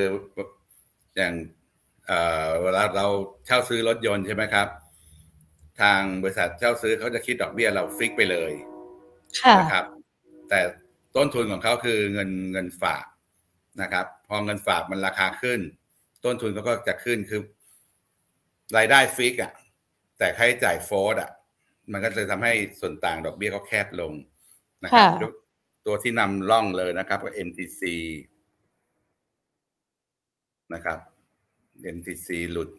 อย่าง เวลาเราเช่าซื้อรถยนต์ใช่ไหมครับ ทางบริษัทเช่าซื้อเขาจะคิดดอกเบี้ยเรา fix ไปเลยนะครับ แต่ต้นทุนของเขาคือเงินเงินฝากนะครับ พอเงินฝากมันราคาขึ้น ต้นทุนเขาก็จะขึ้นคือ รายได้ฟิกอะ แต่ค่าใช้จ่ายโฟร์อะ มันก็จะทำให้ส่วนต่างดอกเบี้ยเขาแคบลงนะครับตัวที่นำร่องเลยนะครับก็ MTC นะครับ MTC หลุด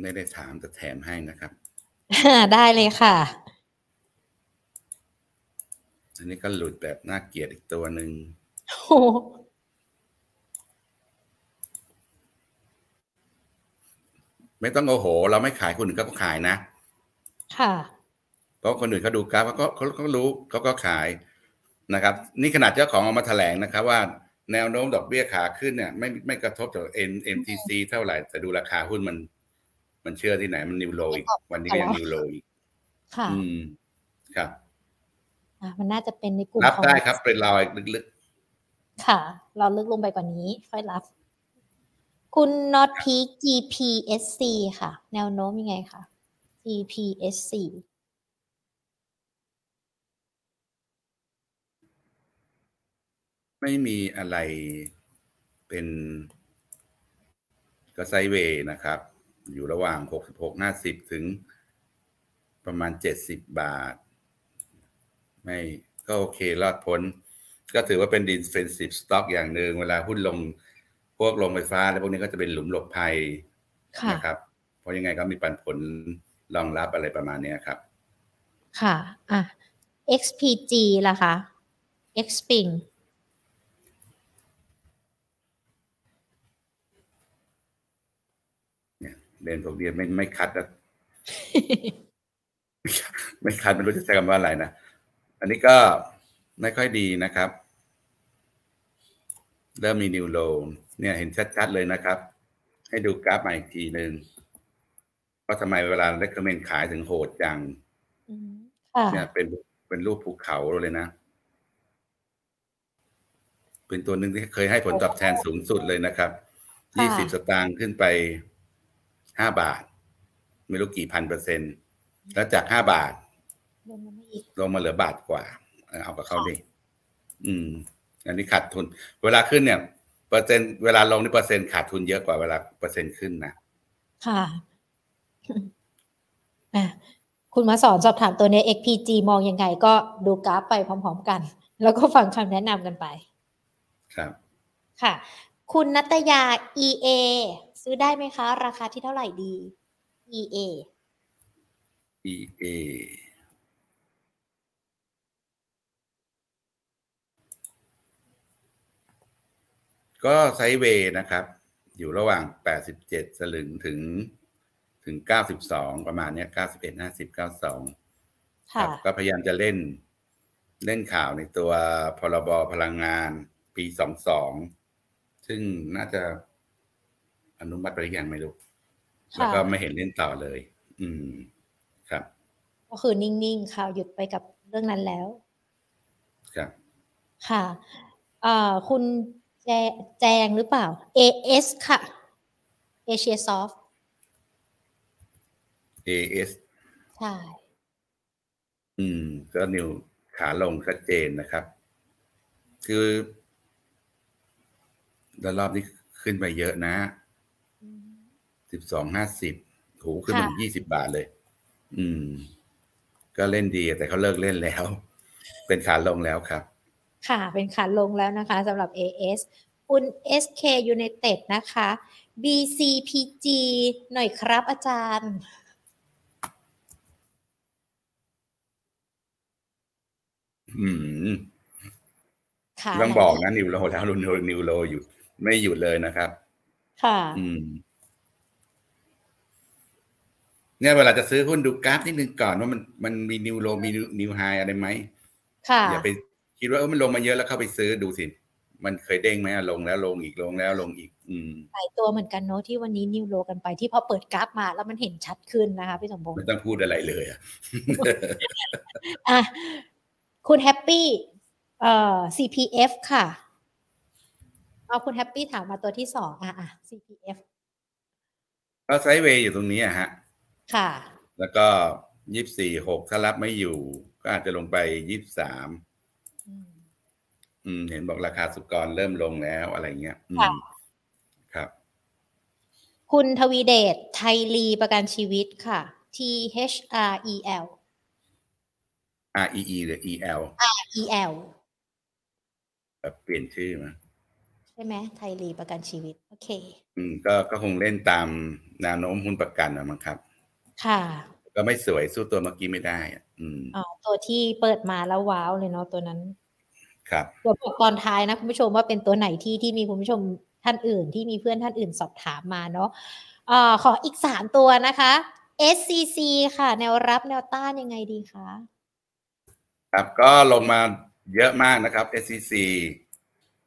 ไม่ได้ถามแต่แถมให้นะครับ ได้เลยค่ะ อันนี้ก็หลุดแบบน่าเกลียดอีกตัวหนึ่งไม่ต้องโอโห เราไม่ขายคนอื่นก็ขายนะ ค่ะ เพราะคนอื่นเขาดูกราฟเขาเขาเขารู้เขาก็ขายนะครับ นี่ขนาดเจ้าของออกมาแถลงนะครับว่า แนวโน้มดอกเบี้ยขาขึ้นเนี่ยไม่ไม่กระทบต่อ N MTC เท่าไหร่ แต่ดูราคาหุ้นมัน มันเชื่อที่ไหนมันนิวโลอีก วันนี้ก็ยังนิวโลอีก ค่ะ อืม ครับอ่ามันน่าจะเป็นในกลุ่มรับได้ครับ เป็นรอยลึกๆ ค่ะ เราลึกลงไปกว่านี้ ค่อยรับ คุณ Not Peak GPSC ค่ะ แนวโน้มยังไงคะ GPSC ไม่มีอะไรเป็นกระไซเวนะครับ อยู่ระหว่าง 66 50 ถึงประมาณ 70 บาท ไม่ก็โอเครอดพ้น ก็ถือว่าเป็น defensive stock อย่างหนึ่งเวลาหุ้นลงพวกลงไฟฟ้าแล้วพวกนี้ก็จะเป็นหลุมหลบภัยนะครับ เพราะยังไงก็มีปันผลรองรับอะไรประมาณนี้ครับ ค่ะ อะ XPG ล่ะคะ Xping เรียนผมเรียนไม่ไม่คัดแล้วไม่คัดไม่รู้จะใช้คำว่าอะไรนะ อันนี้ก็ไม่ค่อยดีนะครับ เริ่มมีนิวโลเนี่ยเห็นชัดๆเลยนะครับ ให้ดูกราฟใหม่อีกทีหนึ่งว่าทำไมเวลาเล็กเมนขายถึงโหดจังเนี่ยเป็นเป็นรูปภูเขาเลยนะ เป็นตัวหนึ่งที่เคยให้ผลตอบแทนสูงสุดเลยนะครับยี่สิบสตางค์ขึ้นไป ห้าบาท ไม่รู้กี่พันเปอร์เซ็นต์แล้วจากห้าบาทลงมาเหลือบาทกว่า เอากับเขาดิอืม อันนี้ขาดทุน เวลาขึ้นเนี่ย เปอร์เซ็นต์เวลาลงนี่เปอร์เซ็นต์ขาดทุนเยอะกว่าเวลาเปอร์เซ็นต์ขึ้นนะค่ะคุณมาสอนสอบถามตัวนี้ XPG มองยังไงก็ดูกราฟไปพร้อม ๆ กัน แล้วก็ฟังคำแนะนำกันไป ครับ ค่ะ คุณนัตยา EA ซื้อได้ไหมคะ ราคาที่เท่าไหร่ดี EA EA ก็ไซเวย์นะครับ อยู่ระหว่าง 87 สลึงถึงถึง 92 ประมาณนี้91 50 92ครับก็พยายามจะเล่นเล่นข่าวในตัวพรบพลังงานปี 22 ซึ่งน่าจะ อนุมัติไปหรือยังไม่รู้แล้วก็ไม่เห็นเล่นต่อเลย อืม ครับ ก็คือนิ่งๆข่าวหยุดไปกับเรื่องนั้นแล้ว ครับ ค่ะเอ่อคุณแจแจงหรือเปล่า AS ค่ะ Asia Soft AS ใช่ อืม ก็นิวขาลงชัดเจนนะครับ คือแล้วรอบนี้ขึ้นไปเยอะนะ สิบสองห้าสิบถูขึ้นไปถึงยี่สิบาทเลย อืม ก็เล่นดีแต่เขาเลิกเล่นแล้ว เป็นขาลงแล้วครับ ค่ะ เป็นขาลงแล้วนะคะสำหรับ AS คุณ SK United นะคะ BCPG หน่อยครับอาจารย์อืมค่ะต้องบอกนะนิวโรแล้วนิวนิวโรอยู่ ไม่หยุดเลยนะครับ ค่ะ อืม เนี่ยเวลาจะซื้อหุ้นดูกราฟนิดนึงก่อนว่ามันมันมีนิวโรมีนิวไฮอะไรไหมค่ะอย่าไปคิดว่าเออมันลงมาเยอะแล้วเข้าไปซื้อดูสิ มันเคยเด้งไหมลงแล้วลงอีกลงแล้วลงอีก อืมหลายตัวเหมือนกันเนาะที่วันนี้ new low กันไปที่พอเปิดกราฟมาแล้วมันเห็นชัดขึ้นนะคะพี่สมพงษ์ไม่ต้องพูดอะไรเลยอะอะคุณแฮปปี้เอ่อ CPF ค่ะเอาคุณแฮปปี้ถามมาตัวที่สองอะอะ CPF ก็ sideway อยู่ตรงนี้อะฮะ ค่ะ แล้วก็ยี่สี่หกถ้ารับไม่อยู่ ก็อาจจะลงไปยี่สามอืมอืมเห็นบอกราคาสุกรเริ่มลงแล้วอะไรเงี้ยอืมค่ะครับ คุณทวีเดชไทยลีประกันชีวิตค่ะ T H R E L R E E หรือ E L E L แบบเปลี่ยนชื่อมาใช่ไหมไทยลีประกันชีวิต โอเค อืม ก็ก็คงเล่นตามแนวโน้มหุ้นประกันนะมั้งครับ ค่ะ ก็ไม่สวยสู้ตัวเมื่อกี้ไม่ได้อะอืมอ๋อตัวที่เปิดมาแล้วว้าวเลยเนาะตัวนั้น ครับเดี๋ยวบอกตอนท้ายนะคุณผู้ชมว่าเป็นตัวไหนที่ที่มีคุณผู้ชมท่านอื่น ที่มีเพื่อนท่านอื่นสอบถามมาเนาะอ่าขออีกสามตัวนะคะ SCC ค่ะ แนวรับแนวต้านยังไงดีคะครับก็ลงมาเยอะมากนะครับ SCC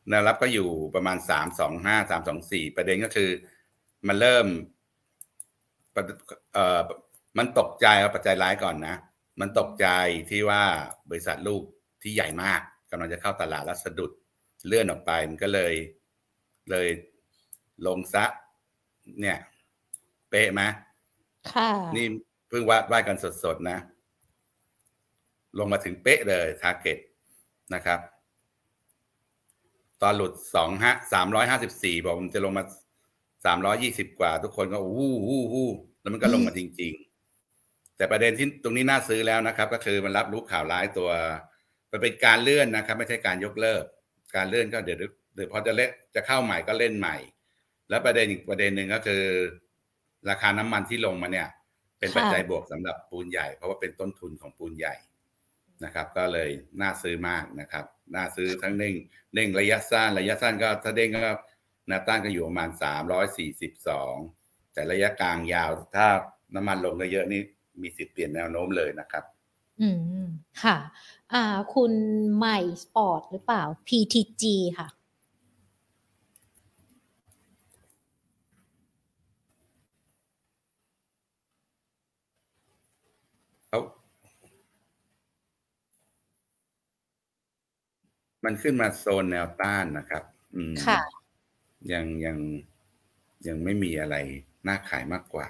แนวรับก็อยู่ประมาณสามสองห้าสามสองสี่ประเด็นก็คือ มันเริ่มประ เอ่อมันตกใจเอาปัจจัยร้ายก่อนนะ มันตกใจที่ว่าบริษัทลูกที่ใหญ่มากกำลังจะเข้าตลาดแล้วสะดุดเลื่อนออกไปมันก็เลยเลยลงซะ เนี่ย เป๊ะไหมค่ะนี่เพิ่งวาดวาดกันสดๆนะ ลงมาถึงเป๊ะเลยทาร์เก็ตนะครับ ตอนหลุดสองห้าสามร้อยห้าสิบสี่บอกมันจะลงมา สามร้อยี่สิบกว่า ทุกคนก็อู้หู้หู้แล้วมันก็ลงมาจริง ๆ แต่ประเด็นที่ตรงนี้น่าซื้อแล้วนะครับ ก็คือมันรับรู้ข่าวร้ายตัวมันเป็นการเลื่อนนะครับ ไม่ใช่การยกเลิก การเลื่อนก็เดี๋ยวเดี๋ยวพอจะเล่นจะเข้าใหม่ก็เล่นใหม่ แล้วประเด็นอีกประเด็นหนึ่งก็คือ ราคาน้ำมันที่ลงมาเนี่ย เป็นปัจจัยบวกสำหรับปูนใหญ่ เพราะว่าเป็นต้นทุนของปูนใหญ่นะครับ ก็เลยน่าซื้อมากนะครับ น่าซื้อทั้งเด้งเด้งระยะสั้นระยะสั้นก็ถ้าเด้งก็ แนวต้านก็อยู่ประมาณสามร้อยสี่สิบสองแต่ระยะกลางยาวถ้าน้ำมันลงเยอะๆนี่มีสิทธิ์เปลี่ยนแนวโน้มเลยนะครับ อืม ค่ะ อ่า คุณใหม่สปอร์ตหรือเปล่า PTG ค่ะเขามันขึ้นมาโซนแนวต้านนะครับ อืม ค่ะ ยังยังยังไม่มีอะไรน่าขายมากกว่า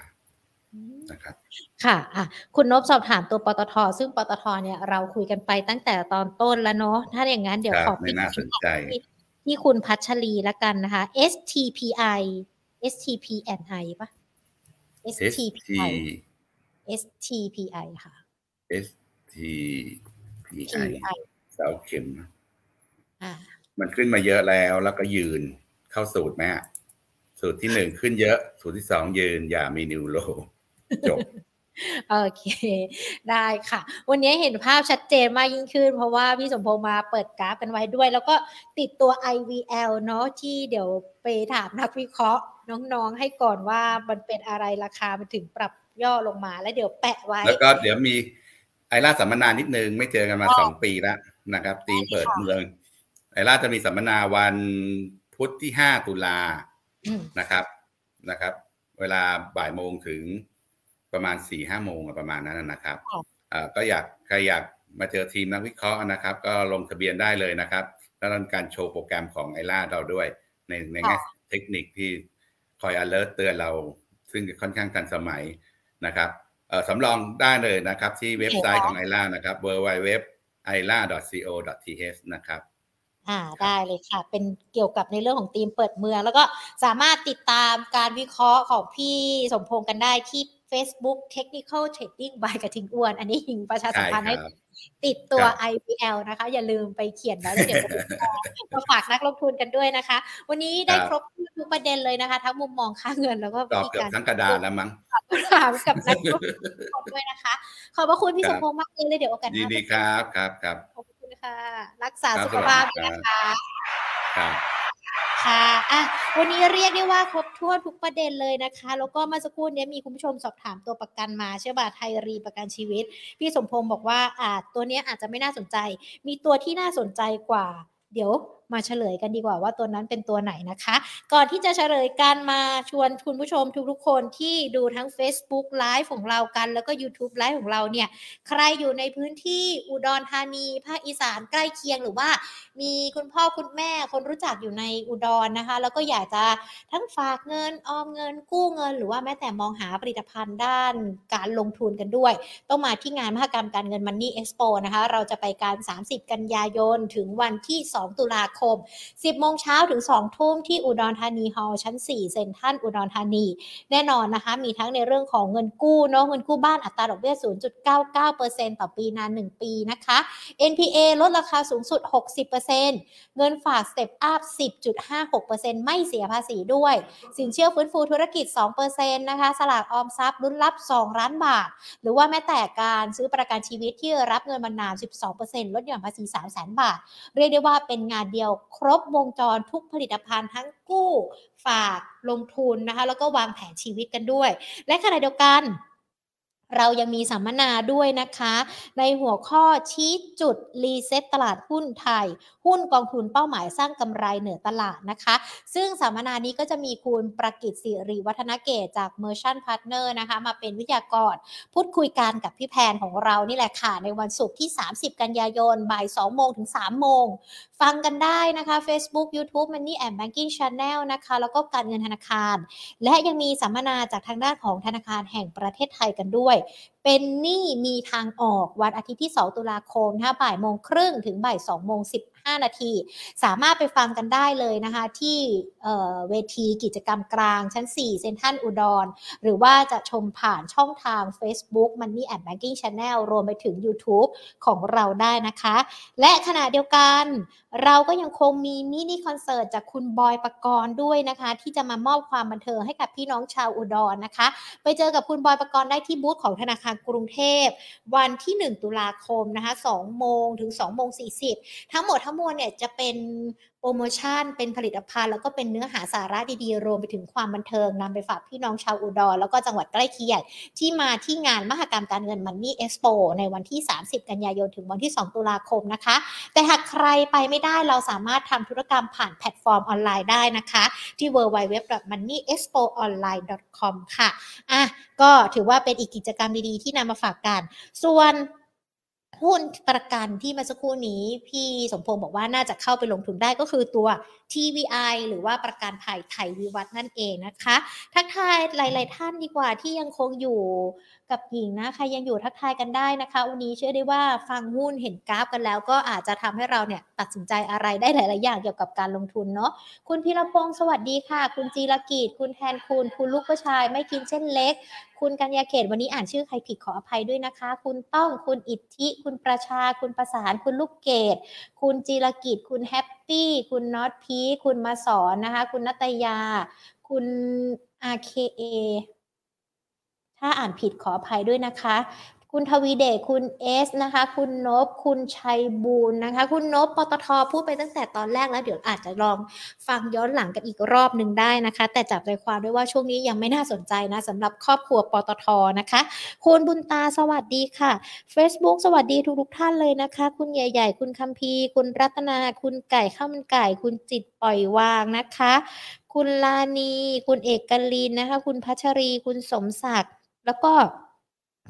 นะครับค่ะอะ คุณนบสอบถามตัวปตท ซึ่งปตทเนี่ยเราคุยกันไปตั้งแต่ตอนต้นแล้วเนาะถ้าอย่างนั้นเดี๋ยวครับขอไม่น่าสนใจที่ที่คุณพัชรีละกันนะคะ STPI STPNI ปะ S T STPI STPI ค่ะ S T P I PI เสาเข็มอ่ามันขึ้นมาเยอะแล้วแล้วก็ยืน เข้าสูตรไหมฮะสูตรที่หนึ่งขึ้นเยอะ สูตรที่สองยืน อย่ามีนิวโลจบโอเค ได้ค่ะ วันนี้เห็นภาพชัดเจนมากยิ่งขึ้น เพราะว่าพี่สมพงษ์มาเปิดกราฟกันไว้ด้วย แล้วก็ติดตัว IVL เนาะที่เดี๋ยวไปถามนักวิเคราะห์ น้องๆ ให้ก่อนว่ามันเป็นอะไรราคามันถึงปรับย่อลงมาแล้วเดี๋ยวแปะไว้ แล้วก็เดี๋ยวมีไอร่าสัมมนานิดนึง ไม่เจอกันมาอ๋อสองปีแล้วนะครับ ตีมเปิดค่ะเมือง ไอร่าจะมีสัมมนาวัน พุธที่ห้าตุลาอืมนะครับนะครับ เวลาบ่ายโมงถึงประมาณสี่ห้าโมงอะประมาณนั้นนะครับค่ะเอ่อก็อยากใครอยากมาเจอทีมนักวิเคราะห์นะครับ ก็ลงทะเบียนได้เลยนะครับแล้วก็การโชว์โปรแกรมของไอล่าเราด้วย ในในแง่เทคนิคที่คอย alert เตือนเรา ซึ่งค่อนข้างทันสมัยนะครับเออสำรองได้เลยนะครับ ที่เว็บไซต์ของไอล่านะครับ www i l a co th นะครับ อ่าได้เลยค่ะ เป็นเกี่ยวกับในเรื่องของทีมเปิดเมือง แล้วก็สามารถติดตามการวิเคราะห์ของพี่สมพงษ์กันได้ที่ Facebook Technical Trading by กระทิงอ้วน อันนี้หิงประชาสัมพันธ์ให้ติดตัว IPL นะคะ อย่าลืมไปเขียนแล้วเดี๋ยวมาฝากนักลงทุนกันด้วยนะคะ วันนี้ได้ครบทุกประเด็นเลยนะคะ ทั้งมุมมองค่าเงินแล้วก็ตอบเกือบทั้งกระดาษแล้วมั้งถามกับนักลงทุนด้วยนะคะ ขอบพระคุณพี่สมพงษ์มากเลยเดี๋ยวโอกาสหน้าดีครับครับครับขอบ คุณค่ะ รักษาสุขภาพนะคะครับค่ะอะ วันนี้เรียกได้ว่าครบถ้วนทุกประเด็นเลยนะคะ แล้วก็เมื่อสักครู่นี้มีคุณผู้ชมสอบถามตัวประกันมาใช่ป่ะไทยรีประกันชีวิต พี่สมพงศ์บอกว่าอ่าตัวนี้อาจจะไม่น่าสนใจ มีตัวที่น่าสนใจกว่า เดี๋ยว มาเฉลยกันดีกว่าว่าตัวนั้นเป็นตัวไหนนะคะ ก่อนที่จะเฉลยกันมาชวนคุณผู้ชมทุกๆคนที่ดูทั้ง Facebook Live ของเรากัน แล้วก็ YouTube Live ของเราเนี่ย ใครอยู่ในพื้นที่อุดรธานี ภาคอีสานใกล้เคียงหรือว่า มีคุณพ่อคุณแม่คนรู้จักอยู่ในอุดรนะคะ แล้วก็อยากจะทั้งฝากเงินออมเงินกู้เงิน หรือว่าแม้แต่มองหาผลิตภัณฑ์ด้านการลงทุนกันด้วย ต้องมาที่งานมหกรรมการเงิน Money Expo นะคะเราจะไปการ 30 กันยายนถึงวันที่ 2 ตุลาคม 10 โมงเช้าถึง 2 ทุ่มที่อุดรธานีฮอลล์ชั้น 4 เซ็นทรัลอุดรธานี แน่นอนนะคะ มีทั้งในเรื่องของเงินกู้เนาะเงินกู้บ้านอัตราดอกเบี้ย 0.99%ต่อปีนาน 1 ปีนะคะ NPA ลดราคาสูงสุด 60%เงินฝาก Step Up 10.56%ไม่เสียภาษีด้วย สินเชื่อฟื้นฟูธุรกิจ 2%นะคะสลากออมทรัพย์ลุ้นรับ 2 ล้านบาท หรือว่าแม้แต่การซื้อประกันชีวิตที่รับเงินบำนาญ12%ลดหย่อนภาษี 3 0 0 0 0 0 บาท เรียกได้ว่าเป็นงานเดียวครบวงจรทุกผลิตภัณฑ์ทั้งกู้ฝากลงทุนนะคะ แล้วก็วางแผนชีวิตกันด้วย และขณะเดียวกันเรายังมีสัมมนาด้วยนะคะ ในหัวข้อชี้จุด reset ตลาดหุ้นไทย หุ้นกองทุนเป้าหมายสร้างกำไรเหนือตลาดนะคะ ซึ่งสัมมนานี้ก็จะมีคุณประกิตสิริวัฒนเกตจาก Merchant Partner นะคะ มาเป็นวิทยากร พูดคุยกันกับพี่แพนของเรานี่แหละค่ะ ในวันศุกร์ที่ 30 กันยายนบ่าย2โมงถึง 3 โมง ฟังกันได้นะคะ Facebook YouTube Money and Banking Channel นะคะ แล้วก็การเงินธนาคาร และยังมีสัมมนาจากทางด้านของธนาคารแห่งประเทศไทยกันด้วย เป็นหนี้มีทางออกวันอาทิตย์ที่ 2 ตุลาคมนะคะบ่ายโมงครึ่งถึงบ่าย2โมง15 5 นาที สามารถไปฟังกันได้เลยนะคะ ที่เวทีกิจกรรมกลางชั้น 4 เซนทรัลอุดร หรือว่าจะชมผ่านช่องทาง Facebook Money and Banking Channel รวมไปถึง YouTube ของเราได้นะคะ และขณะเดียวกัน เราก็ยังคงมีมินิคอนเสิร์ตจากคุณบอยประกรณ์ด้วยนะคะ ที่จะมามอบความบันเทิงให้กับพี่น้องชาวอุดรนนะคะ ไปเจอกับคุณบอยประกรณ์ได้ที่บูธของธนาคารกรุงเทพ วันที่ 1 ตุลาคมนะคะ2โมงถึง2โมง40 ทั้งหมดทั้งมวลเนี่ยจะเป็นโปรโมชั่น เป็นผลิตภัณฑ์ แล้วก็เป็นเนื้อหาสาระดีๆ รวมไปถึงความบันเทิงนำไปฝากพี่น้องชาวอุดร แล้วก็จังหวัดใกล้เคียงที่มาที่งานมหกรรมการเงิน Money Expo ในวันที่ 30 กันยายนถึงวันที่ 2 ตุลาคมนะคะ แต่หากใครไปไม่ได้เราสามารถทำธุรกรรมผ่านแพลตฟอร์มออนไลน์ได้นะคะ ที่ www.moneyexpoonline.com ค่ะอะก็ถือว่าเป็นอีกกิจกรรมดีๆ ที่นำมาฝากกัน ส่วน หุ้นประกันที่มาสักครู่นี้ พี่สมพงศ์บอกว่าน่าจะเข้าไปลงทุนได้ก็คือตัว TVI หรือว่าประกันภัยไทยวิวัฒนั่นเองนะคะ ทักทายหลาย ๆ ท่านดีกว่าที่ยังคงอยู่ กับหญิงนะใครยังอยู่ทักทายกันได้นะคะ วันนี้เชื่อได้ว่าฟังหุ้นเห็นกราฟกันแล้ว ก็อาจจะทำให้เราเนี่ยตัดสินใจอะไรได้หลาย ๆ อย่างเกี่ยวกับการลงทุนเนาะคุณพิรพงศ์สวัสดีค่ะ คุณจีรกีดคุณแทนคุณ คุณลูกผู้ชายไม่กินเส้นเล็ก คุณกัญญาเขตวันนี้อ่านชื่อใครผิดขออภัยด้วยนะคะ คุณต้องคุณอิทธิ คุณประชา คุณประสาน คุณลูกเกดคุณจีรกิจ คุณแฮปปี้คุณน็อตพีคุณมาสอนนะคะ คุณนัตยา คุณ RKA ถ้าอ่านผิดขออภัยด้วยนะคะ คุณทวีเดชคุณเอสนะคะ คุณนบคุณชัยบูรณ์นะคะ คุณนบปตทพูดไปตั้งแต่ตอนแรกแล้วเดี๋ยวอาจจะลองฟังย้อนหลังกันอีกรอบหนึ่งได้นะคะ แต่จับใจความด้วยว่าช่วงนี้ยังไม่น่าสนใจนะสำหรับครอบครัวปตทนะคะ คุณบุญตาสวัสดีค่ะ Facebook สวัสดีทุกทุกท่านเลยนะคะ คุณใหญ่ ๆ คุณคัมพีคุณรัตนา คุณไก่ข้าวมันไก่ คุณจิตปล่อยวางนะคะ คุณลานี คุณเอกกลินนะคะ คุณพัชรี คุณสมศักดิ์ แล้วก็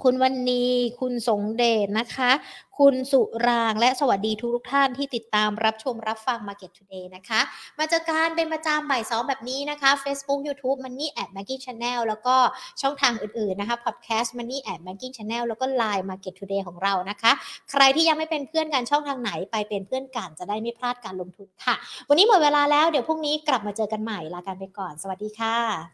คุณวันนีคุณสงเดชนะคะ คุณสุรางและสวัสดีทุกทุกท่านที่ติดตามรับชมรับฟัง Market Today นะคะ มาเจอการเป็นประจำบ่ายสองแบบนี้นะคะ Facebook YouTube Money at Maggie Channel แล้วก็ช่องทางอื่นๆนะคะ Podcast Money at Maggie Channel แล้วก็ Line Market Today ของเรานะคะ ใครที่ยังไม่เป็นเพื่อนกันช่องทางไหนไปเป็นเพื่อนกันจะได้ไม่พลาดการลงทุนค่ะ วันนี้หมดเวลาแล้วเดี๋ยวพรุ่งนี้กลับมาเจอกันใหม่ลากันไปก่อน สวัสดีค่ะ